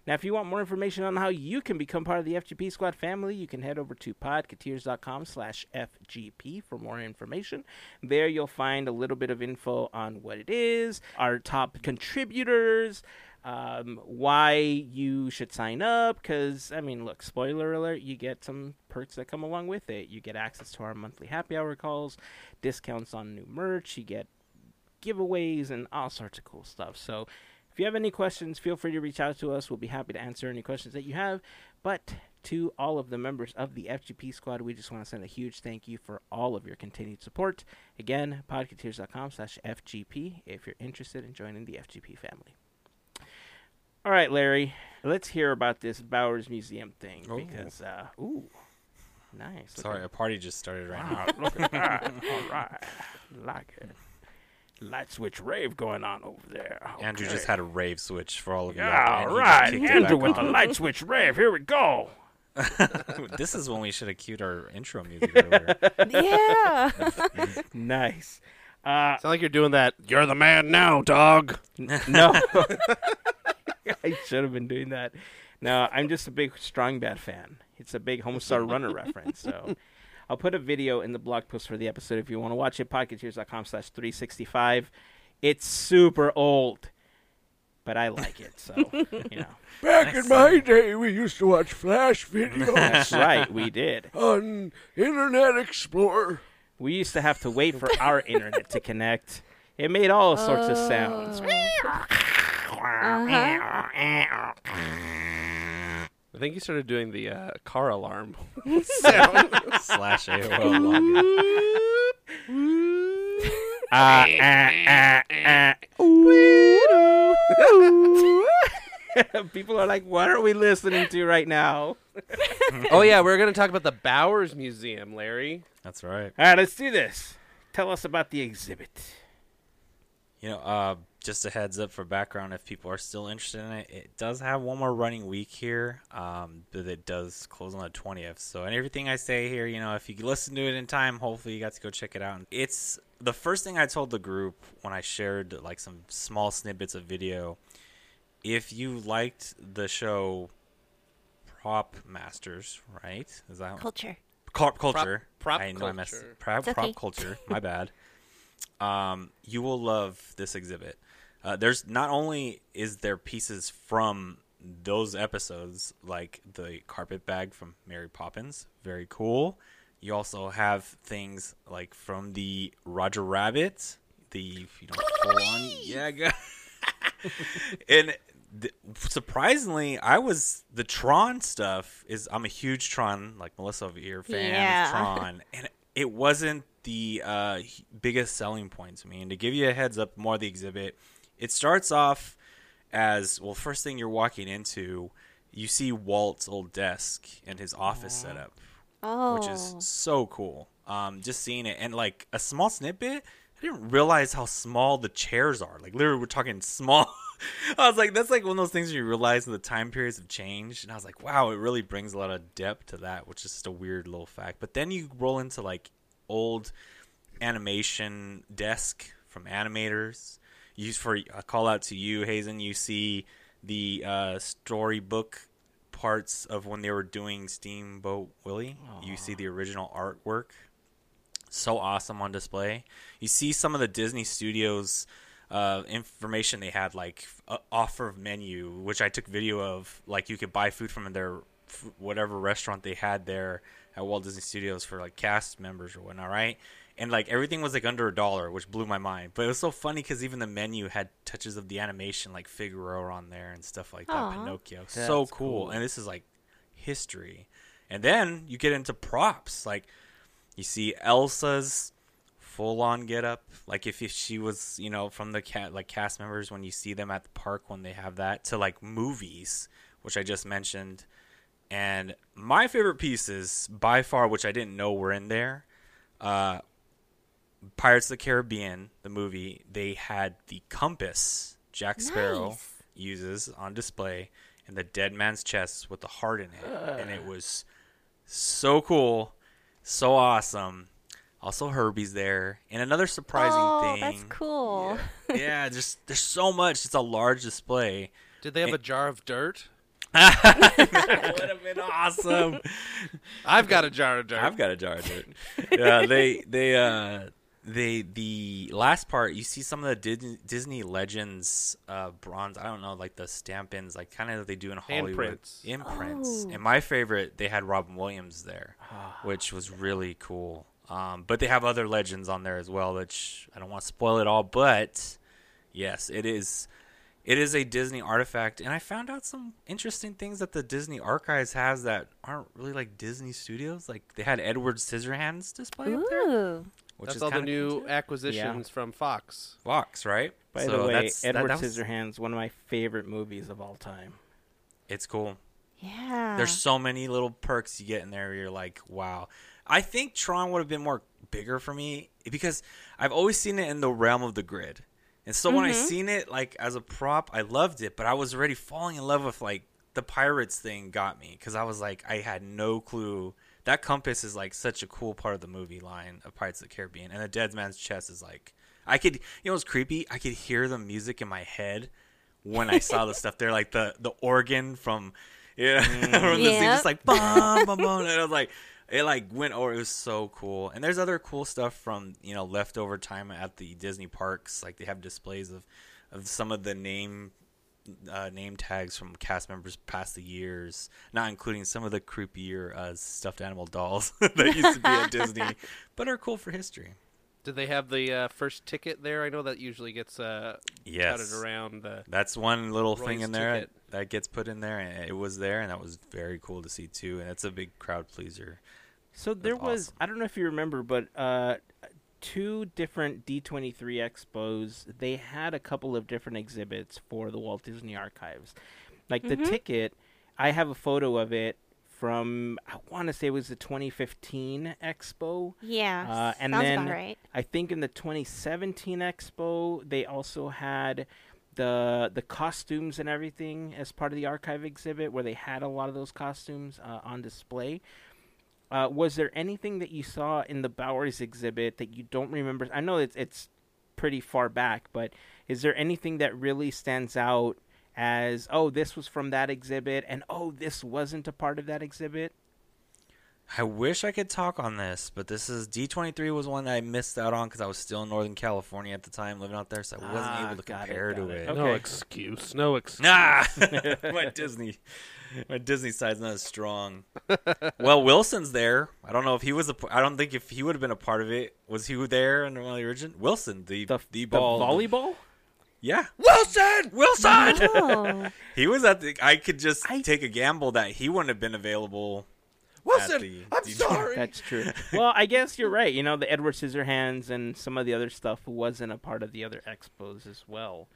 Now, if you want more information on how you can become part of the FGP Squad family, you can head over to podcateers.com slash FGP for more information. There you'll find a little bit of info on what it is, our top contributors, um, why you should sign up. Because, I mean, look, spoiler alert, you get some perks that come along with it. You get access to our monthly happy hour calls, discounts on new merch, you get giveaways, and all sorts of cool stuff. So, if you have any questions, feel free to reach out to us. We'll be happy to answer any questions that you have. But to all of the members of the FGP squad, we just want to send a huge thank you for all of your continued support. Again, podcateers.com slash FGP if you're interested in joining the FGP family. All right, Larry, let's hear about this Bowers Museum thing Oh. because, uh, ooh, nice. Sorry, at- a party just started right now. Look at that. All right. Like it. Light switch rave going on over there. Andrew just had a rave switch for all of you. Yeah, and all he just right. kicked it Andrew back with the light switch rave. Here we go. this is when we should have cued our intro music earlier. yeah. Nice. Uh, Sound like you're doing that. You're the man now, dog. no. I should have been doing that. No, I'm just a big Strong Bad fan. It's a big Homestar Runner reference. So, I'll put a video in the blog post for the episode if you want to watch it. Podcateers.com slash 365. It's super old, but I like it. So, you know. Back in my day, we used to watch Flash videos That's right, we did. on Internet Explorer. We used to have to wait for our internet to connect. It made all sorts of oh. sounds. I uh-huh. think you started doing the uh, car alarm sound. Slash AOL login. Ah, ah, ah, ah. People are like, what are we listening to right now? oh yeah, we're gonna talk about the Bowers Museum, Larry. That's right. All right, let's do this. Tell us about the exhibit. You know, uh, just a heads up for background if people are still interested in it. It does have one more running week here, um, but it does close on the 20th. So, and everything I say here, you know, if you listen to it in time, hopefully you got to go check it out. It's the first thing I told the group when I shared like some small snippets of video. If you liked the show Prop Masters, right? Is that Culture. Cul- culture. prop I know I messed culture. prop, prop okay. culture. My bad. Um, you will love this exhibit. Uh, there's not only is there pieces from those episodes, like the carpet bag from Mary Poppins, very cool. You also have things like from the Roger Rabbit, the you know full on yeah, go- and th- surprisingly, I was the Tron stuff is I'm a huge Tron like Melissa over here fan Yeah. of Tron, and it wasn't the uh, biggest selling point to me. And to give you a heads up, more of the exhibit, it starts off as well. First thing you're walking into, you see Walt's old desk and his office setup Oh. which is so cool. Um, just seeing it and like a small snippet. I didn't realize how small the chairs are. Like literally, we're talking small. I was like, that's like one of those things where you realize the time periods have changed, and I was like, wow, it really brings a lot of depth to that, which is just a weird little fact. But then you roll into like old animation desk from animators. Used for a call out to you, Hazen. You see the uh, storybook parts of when they were doing Steamboat Willie. You see the original artwork. So awesome on display. You see some of the Disney Studios uh, information they had, like uh, offer menu, which I took video of. Like you could buy food from their f- whatever restaurant they had there at Walt Disney Studios for like cast members or whatnot, right? And like everything was like under a dollar, which blew my mind. But it was so funny because even the menu had touches of the animation, like Figaro on there and stuff like that. Aw. Pinocchio, so cool. cool. And this is like history. And then you get into props, like you see Elsa's full on get up like if, if she was you know from the cat like cast members when you see them at the park when they have that to like movies which i just mentioned and my favorite pieces by far which i didn't know were in there uh pirates of the caribbean the movie they had the compass jack sparrow Nice. uses on display and the dead man's chest with the heart in it and it was so cool so awesome also herbie's there and another surprising oh, thing that's cool. yeah just there's so much it's a large display Did they have a jar of dirt? that would have been awesome I've got a jar of dirt. I've got a jar of dirt. yeah, they they uh they the last part you see some of the Disney, Disney Legends uh bronze. I don't know, like the stamp-ins, like kind of that they do in Hollywood Handprints. imprints. Oh. And my favorite, they had Robin Williams there, which was really cool. Um, but they have other legends on there as well, which I don't want to spoil it all. But yes, it is. It is a Disney artifact, and I found out some interesting things that the Disney Archives has that aren't really like Disney Studios. Like they had Edward Scissorhands display up there, Ooh. which That's is all the new cool too. acquisitions from Fox. Fox, right? By So the way, that's- Edward that was- Scissorhands, one of my favorite movies of all time. It's cool. Yeah. There's so many little perks you get in there. Where you're like, wow. I think Tron would have been more bigger for me because I've always seen it in the realm of the grid, and so when I mm-hmm. seen it like as a prop, I loved it. But I was already falling in love with like the pirates thing. Got me because I was like, I had no clue that compass is like such a cool part of the movie line of Pirates of the Caribbean, and the Dead Man's Chest is like, I could, you know, it's creepy. I could hear the music in my head when I saw the stuff there, like the the organ from yeah, mm. from the scene, just like bum bum bum, and I was like, it like went over. It was so cool. And there's other cool stuff from you know leftover time at the Disney parks. Like they have displays of of some of the name uh, name tags from cast members past the years, not including some of the creepier uh, stuffed animal dolls that used to be at Disney, but are cool for history. Did they have the uh, first ticket there? I know that usually gets uh, Yes. touted around. The... That's one little thing in there ticket. that gets put in there, and it was there, and that was very cool to see too. And it's a big crowd pleaser. So there was awesome. I don't know if you remember, but uh, two different D23 expos. They had a couple of different exhibits for the Walt Disney Archives. Like the Mhm. ticket, I have a photo of it from I want to say it was the 2015 expo. Yeah. Uh, and sounds then about right. I think in the 2017 expo they also had the the costumes and everything as part of the archive exhibit where they had a lot of those costumes uh, on display. Uh, was there anything that you saw in the Bowers exhibit that you don't remember? I know it's it's pretty far back, but is there anything that really stands out as oh this was from that exhibit and oh this wasn't a part of that exhibit? I wish I could talk on this, but this is D23 was one that I missed out on because I was still in Northern California at the time, living out there, so I wasn't Ah, able to got it, compare to it. it. Okay. No excuse. No excuse. Nah, my Disney, my Disney side's not as strong. well, Wilson's there. I don't know if he was a. I don't think if he would have been a part of it. Was he there in one of the original? Wilson, the The the, the ball volleyball? Yeah, Wilson, Wilson. Oh. he was at the. I could just I- take a gamble that he wouldn't have been available. Wilson, the- I'm the- sorry. That's true. well, I guess you're right. You know, the Edward Scissorhands and some of the other stuff wasn't a part of the other expos as well.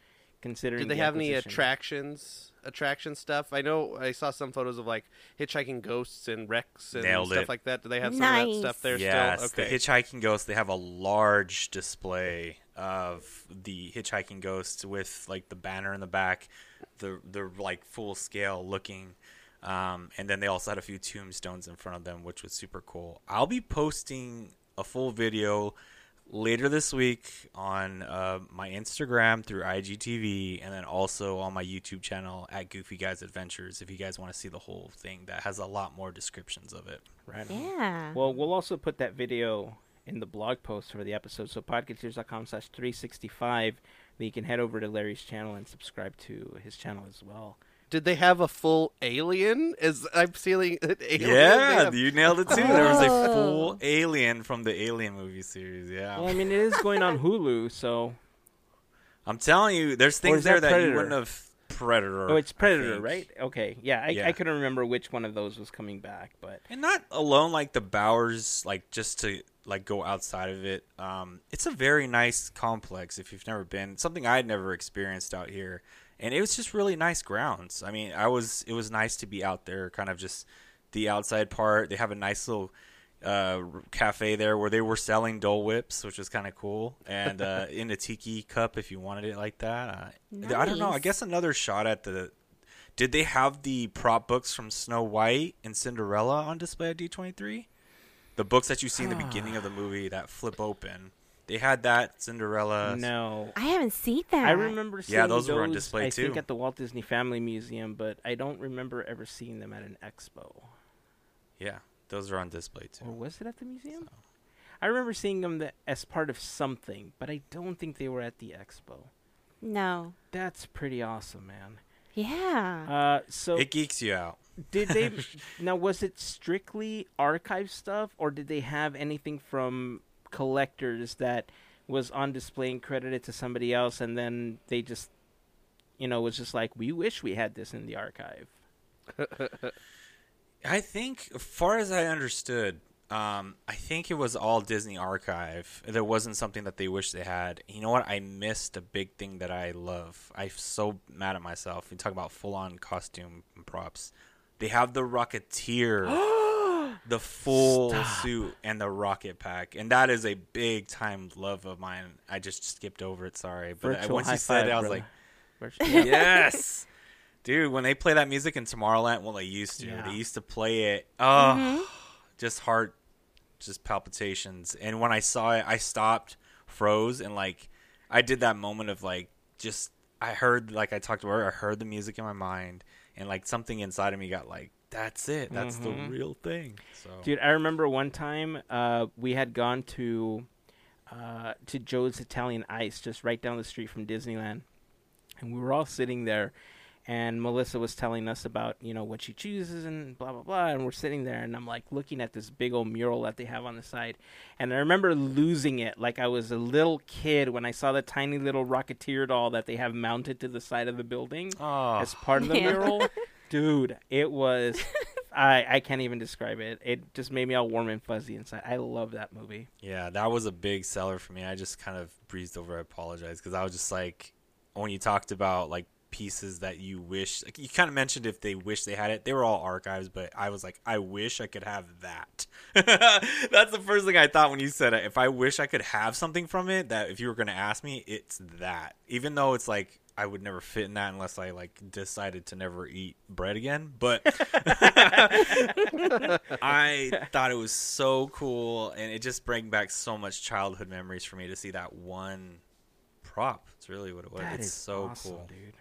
Considering Did they the have any attractions? Attraction stuff. I know I saw some photos of like hitchhiking ghosts and wrecks and Nailed stuff it. like that. Do they have some of that stuff there yes, still? Okay. the hitchhiking ghosts. They have a large display of the hitchhiking ghosts with like the banner in the back, the the like full scale looking, um, and then they also had a few tombstones in front of them, which was super cool. I'll be posting a full video later this week on uh, my Instagram through IGTV, and then also on my YouTube channel at Goofy Guys Adventures. If you guys want to see the whole thing, that has a lot more descriptions of it. Right. on. Yeah. Well, we'll also put that video in the blog post for the episode. So podcateers.com slash 365. That you can head over to Larry's channel and subscribe to his channel as well. Did they have a full alien? Is I'm feeling an alien. Yeah, have- you nailed it too. There was a Oh. full alien from the Alien movie series. Yeah, Well, I mean, it is going on Hulu, so. I'm telling you, there's things there that that you wouldn't have. Predator. Oh, it's Predator, right? Okay. Yeah, I, Yeah. I couldn't remember which one of those was coming back, but. And not alone like the Bowers, like just to like go outside of it. Um, it's a very nice complex if you've never been. Something I'd never experienced out here, and it was just really nice grounds. I mean, I was it was nice to be out there, kind of just the outside part. They have a nice little uh, cafe there where they were selling Dole Whips, which was kind of cool, and uh, in a tiki cup if you wanted it like that. Uh, I don't know. I guess another shot at the. Did they have the prop books from Snow White and Cinderella on display at D23? The books that you see in the beginning of the movie that flip open. They had that Cinderella. No. I haven't seen that. I remember seeing Yeah, those were on display, I think too. at the Walt Disney Family Museum, but I don't remember ever seeing them at an expo. Yeah, those are on display too. Or was it at the museum? I remember seeing them the, as part of something, but I don't think they were at the expo. No. That's pretty awesome, man. Yeah. Uh, so It geeks you out. did they? now, was it strictly archive stuff, or did they have anything from collectors that was on display and credited to somebody else, and then they just, you know, was just like, we wish we had this in the archive. I think, as far as I understood, um, I think it was all Disney Archive. There wasn't something that they wish they had. You know what? I missed a big thing that I love. I'm so mad at myself. We talk about full on costume props. They have the Rocketeer, the full suit, and the rocket pack, and that is a big time love of mine. I just skipped over it. Sorry, but Virtual once you said five, it, I was brother. like, Virtual- yes. Dude, when they play that music in Tomorrowland, well, they used to. Yeah. They used to play it. Oh, just heart, just palpitations. And when I saw it, I stopped, froze, and like, I did that moment of like, just I heard, like I talked about, I heard the music in my mind, and like something inside of me got like that's it. That's Mhm. the real thing. So Dude, I remember one time uh, we had gone to uh, to Joe's Italian Ice, just right down the street from Disneyland, and we were all sitting there, and Melissa was telling us about you know what she chooses and blah blah blah, and we're sitting there, and I'm like looking at this big old mural that they have on the side, and I remember losing it like I was a little kid when I saw the tiny little Rocketeer doll that they have mounted to the side of the building oh, as part of the Yeah. mural. Dude, it was I I can't even describe it. It just made me all warm and fuzzy inside. I love that movie. Yeah, that was a big seller for me. I just kind of breezed over. I apologize because I was just like, when you talked about like pieces that you wish, like you kind of mentioned if they wish they had it, they were all archives, but I was like, I wish I could have that. That's the first thing I thought when you said it. If I wish I could have something from it, that if you were going to ask me, it's that. Even though it's like, I would never fit in that unless I like decided to never eat bread again. But I thought it was so cool, and it just bring back so much childhood memories for me to see that one prop. It's really what it was. That it's is so awesome, cool, dude.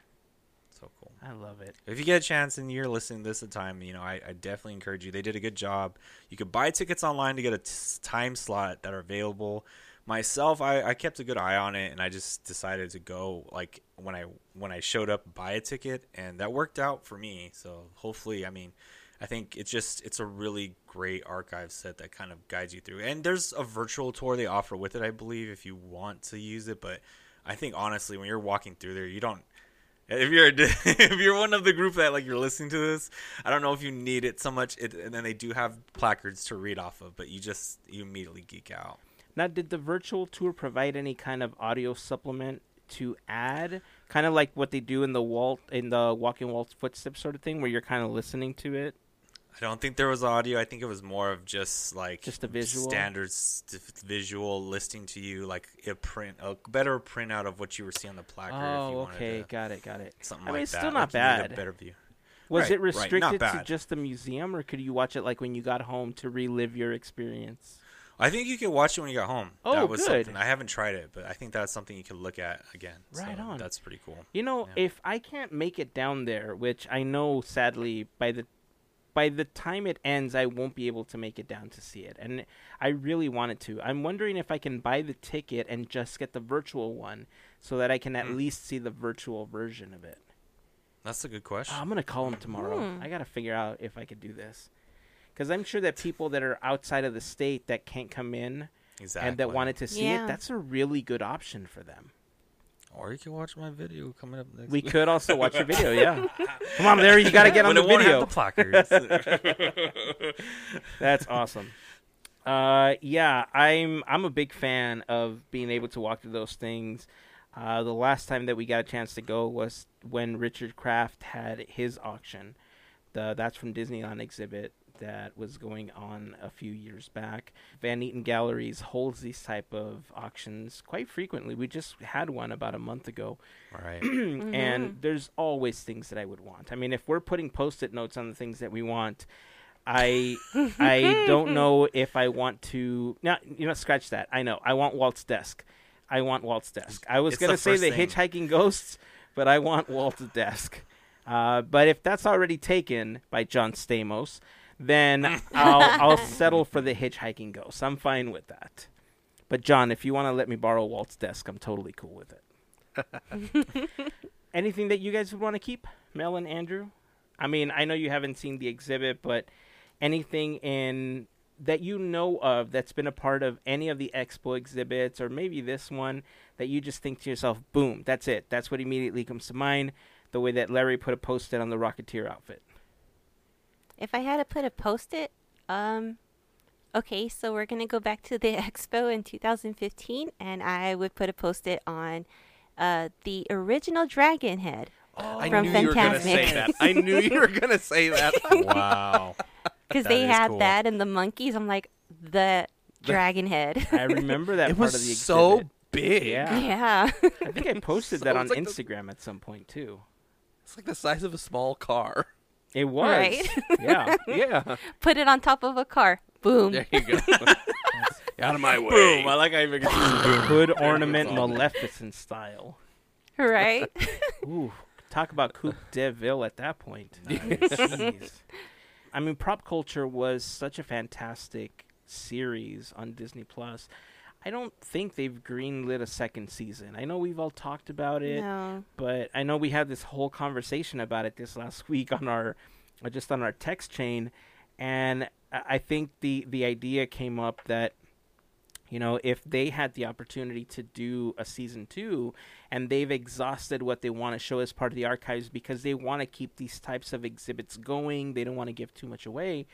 so cool. I love it. If you get a chance and you're listening this at time, you know I, I definitely encourage you. They did a good job. You could buy tickets online to get a t- time slot that are available. Myself, I, I kept a good eye on it, and I just decided to go like when I when I showed up, buy a ticket, and that worked out for me. So hopefully, I mean, I think it's just it's a really great archive set that kind of guides you through. And there's a virtual tour they offer with it, I believe, if you want to use it. But I think honestly, when you're walking through there, you don't. If you're if you're one of the group that like you're listening to this, I don't know if you need it so much. It, and then they do have placards to read off of, but you just you immediately geek out. Now, did the virtual tour provide any kind of audio supplement to add, kind of like what they do in the Walt in the Walking Walt's footsteps sort of thing, where you're kind of listening to it? I don't think there was audio. I think it was more of just like Just a visual? standard st- visual listing to you, like a print, a better printout of what you were seeing on the placard. if you Oh, okay, to- got it, got it. something I mean, like it's that. still like not need bad. A better view. Was Right, it right, restricted to just the museum, or could you watch it like when you got home to relive your experience? I think you could watch it when you got home. Oh, that was good. something. I haven't tried it, but I think that's something you could look at again. Right So on. That's pretty cool. You know, Yeah. if I can't make it down there, which I know sadly by the by the time it ends I won't be able to make it down to see it. And I really wanted to. I'm wondering if I can buy the ticket and just get the virtual one so that I can at Hmm. least see the virtual version of it. That's a good question. Oh, I'm going to call him tomorrow. Hmm. I got to figure out if I could do this. Cuz I'm sure that people that are outside of the state that can't come in exactly. and that wanted to see Yeah. it, that's a really good option for them. Or you can watch my video coming up next. We week. could also watch your video, yeah. Come on, Larry, you got to get on But the it won't video. have the placards. That's awesome. Uh, yeah, I'm I'm a big fan of being able to walk through those things. Uh, the last time that we got a chance to go was when Richard Kraft had his auction. The that's from Disneyland exhibit that was going on a few years back. Van Eaton Galleries holds these type of auctions quite frequently. We just had one about a month ago right. and there's always things that I would want. I mean, if we're putting post-it notes on the things that we want, I I don't know if I want to. No, you know, scratch that. I know. I want Walt's desk. I want Walt's desk. I was It's gonna the say the thing. hitchhiking ghosts, but I want Walt's desk. Uh, but if that's already taken by John Stamos, then I'll I'll settle for the hitchhiking ghost. I'm fine with that. But John, if you want to let me borrow Walt's desk, I'm totally cool with it. Anything that you guys would want to keep, Mel and Andrew? I mean, I know you haven't seen the exhibit, but anything in that you know of that's been a part of any of the expo exhibits or maybe this one that you just think to yourself, boom, that's it. That's what immediately comes to mind. The way that Larry put a post-it on the Rocketeer outfit. If I had to put a post-it, um, okay, so we're gonna go back to the expo in 2015, and I would put a post-it on uh, the original dragon head I From knew you were gonna say Fantasmic. that. I knew you were gonna say that. wow. because they had cool. that and the monkeys. I'm like the dragon head. I remember that it part was of the exhibit. so big. Yeah. yeah. I think I posted So that on it's like the- Instagram at some point too. It's like the size of a small car. It was. Right. yeah. Yeah. Put it on top of a car. Boom. There you go. Out of my way. Boom! I like how you make it. Hood ornament Maleficent style. Right. Ooh, talk about Coupe de Ville at that point. Jeez. I mean, Prop Culture was such a fantastic series on Disney Plus. I don't think they've greenlit a second season. I know we've all talked about it, No. but I know we had this whole conversation about it this last week on our uh, just on our text chain, and I I think the the idea came up that you know if they had the opportunity to do a season two and they've exhausted what they want to show as part of the archives because they want to keep these types of exhibits going they don't want to give too much away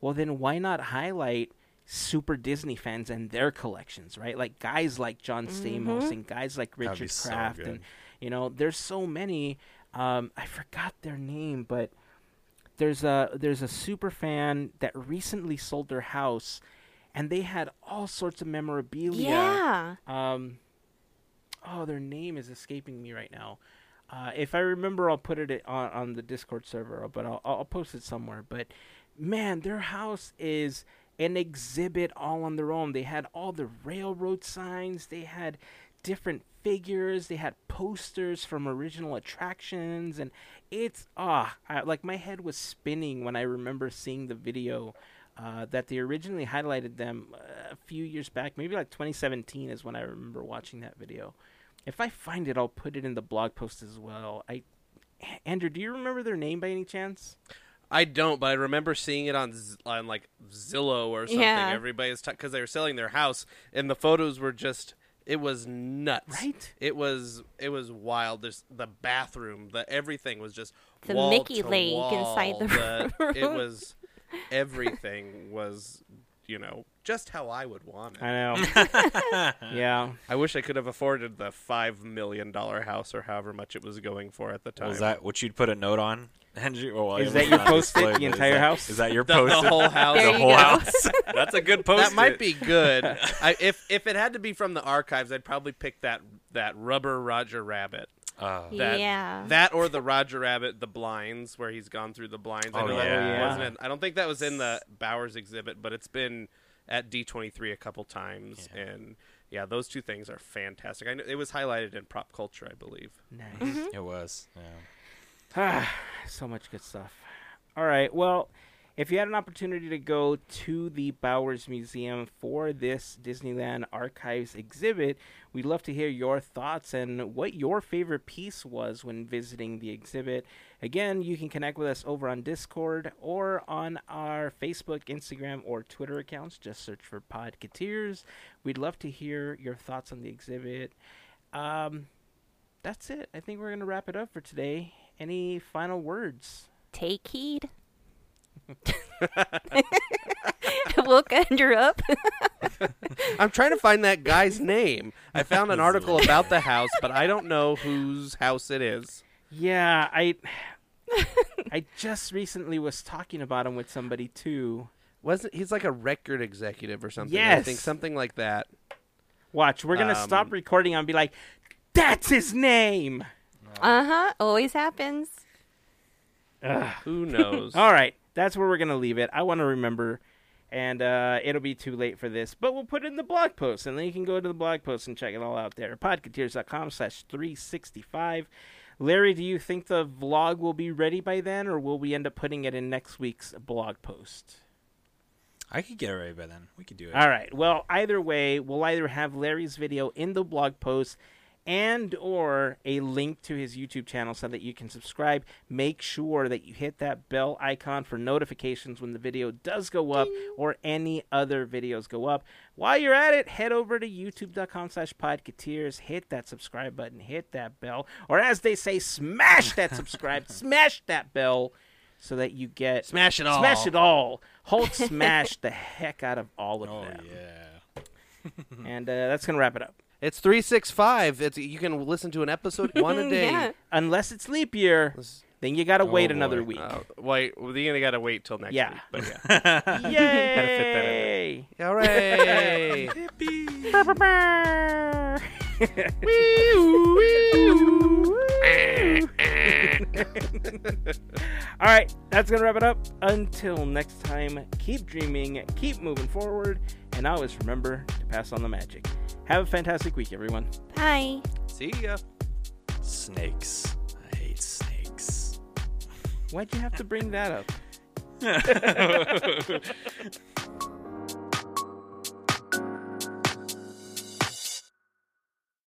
well then why not highlight super disney fans and their collections right like guys like john stamos Mhm. and guys like richard so kraft good. and you know there's so many um, i forgot their name but there's a there's a super fan that recently sold their house and they had all sorts of memorabilia Yeah. um, oh, their name is escaping me right now. Uh, if I remember, I'll put it on, on the Discord server, but I'll, I'll post it somewhere. But man, their house is an exhibit all on their own. They had all the railroad signs. They had different figures. They had posters from original attractions, and it's ah, like my head was spinning when I remember seeing the video uh, that they originally highlighted them uh, a few years back, maybe like 2017 is when I remember watching that video. If I find it, I'll put it in the blog post as well. I, Andrew, do you remember their name by any chance? I don't, but I remember seeing it on on like Zillow or something. Yeah. Everybody's because they were selling their house, and the photos were just it was nuts. Right? It was it was wild. There's the bathroom, the everything was just The wall Mickey to lake wall. inside the It room. It was everything was you know just how I would want it. I know. yeah. I wish I could have afforded the five million dollar house or however much it was going for at the time. Was that what you'd put a note on, Andrew? Or, well, Is it that your not post-it, the entire that- house? Is that your the, post? the whole house? There the you whole go. house. That's a good post. that might be good. I, if if it had to be from the archives, I'd probably pick that that rubber Roger Rabbit. Uh, That, Yeah. That or the Roger Rabbit, the blinds, where he's gone through the blinds. I Oh, know that yeah. wasn't. In, I don't think that was in the Bowers exhibit, but it's been at D twenty three a couple times, Yeah. and yeah, those two things are fantastic. I know it was highlighted in Prop Culture, I believe. Nice. it was. Yeah. Ah, so much good stuff. All right. Well, if you had an opportunity to go to the Bowers Museum for this Disneyland Archives exhibit, we'd love to hear your thoughts and what your favorite piece was when visiting the exhibit. Again, you can connect with us over on Discord or on our Facebook, Instagram, or Twitter accounts. Just search for Podcateers. We'd love to hear your thoughts on the exhibit. Um, that's it. I think we're going to wrap it up for today. Any final words? Take heed. Woke Andrew up. I'm trying to find that guy's name. I found an article about the house, but I don't know whose house it is. Yeah, I I just recently was talking about him with somebody too. Wasn't he's like a record executive or something? Yes. I think something like that. Watch, we're gonna Um, stop recording and be like, "That's his name." Uh huh. Always happens. Ugh. Who knows? All right, that's where we're gonna leave it. I want to remember, and uh, it'll be too late for this, but we'll put it in the blog post, and then you can go to the blog post and check it all out there. Podcateers.com slash three sixty five. Larry, do you think the vlog will be ready by then, or will we end up putting it in next week's blog post? I could get it ready by then. We could do it. All right. Well, either way, we'll either have Larry's video in the blog post and or a link to his YouTube channel so that you can subscribe. Make sure that you hit that bell icon for notifications when the video does go up or any other videos go up. While you're at it, head over to youtube.com slash podcateers. Hit that subscribe button. Hit that bell. Or as they say, smash that subscribe. smash that bell so that you get... Smash it all. Smash it all. Hulk smash the heck out of all of Oh them. yeah. And uh, that's going to wrap it up. It's three six five. It's you can listen to an episode one a day. Yeah. Unless it's leap year, then you got to Oh, wait boy. another week. Uh, wait, well, you're gotta wait till next Yeah. week. But yeah. Yay! Hooray! All right, that's going to wrap it up. Until next time, keep dreaming, keep moving forward, and always remember to pass on the magic. Have a fantastic week, everyone. Bye. See ya. Snakes. I hate snakes. Why'd you have to bring that up?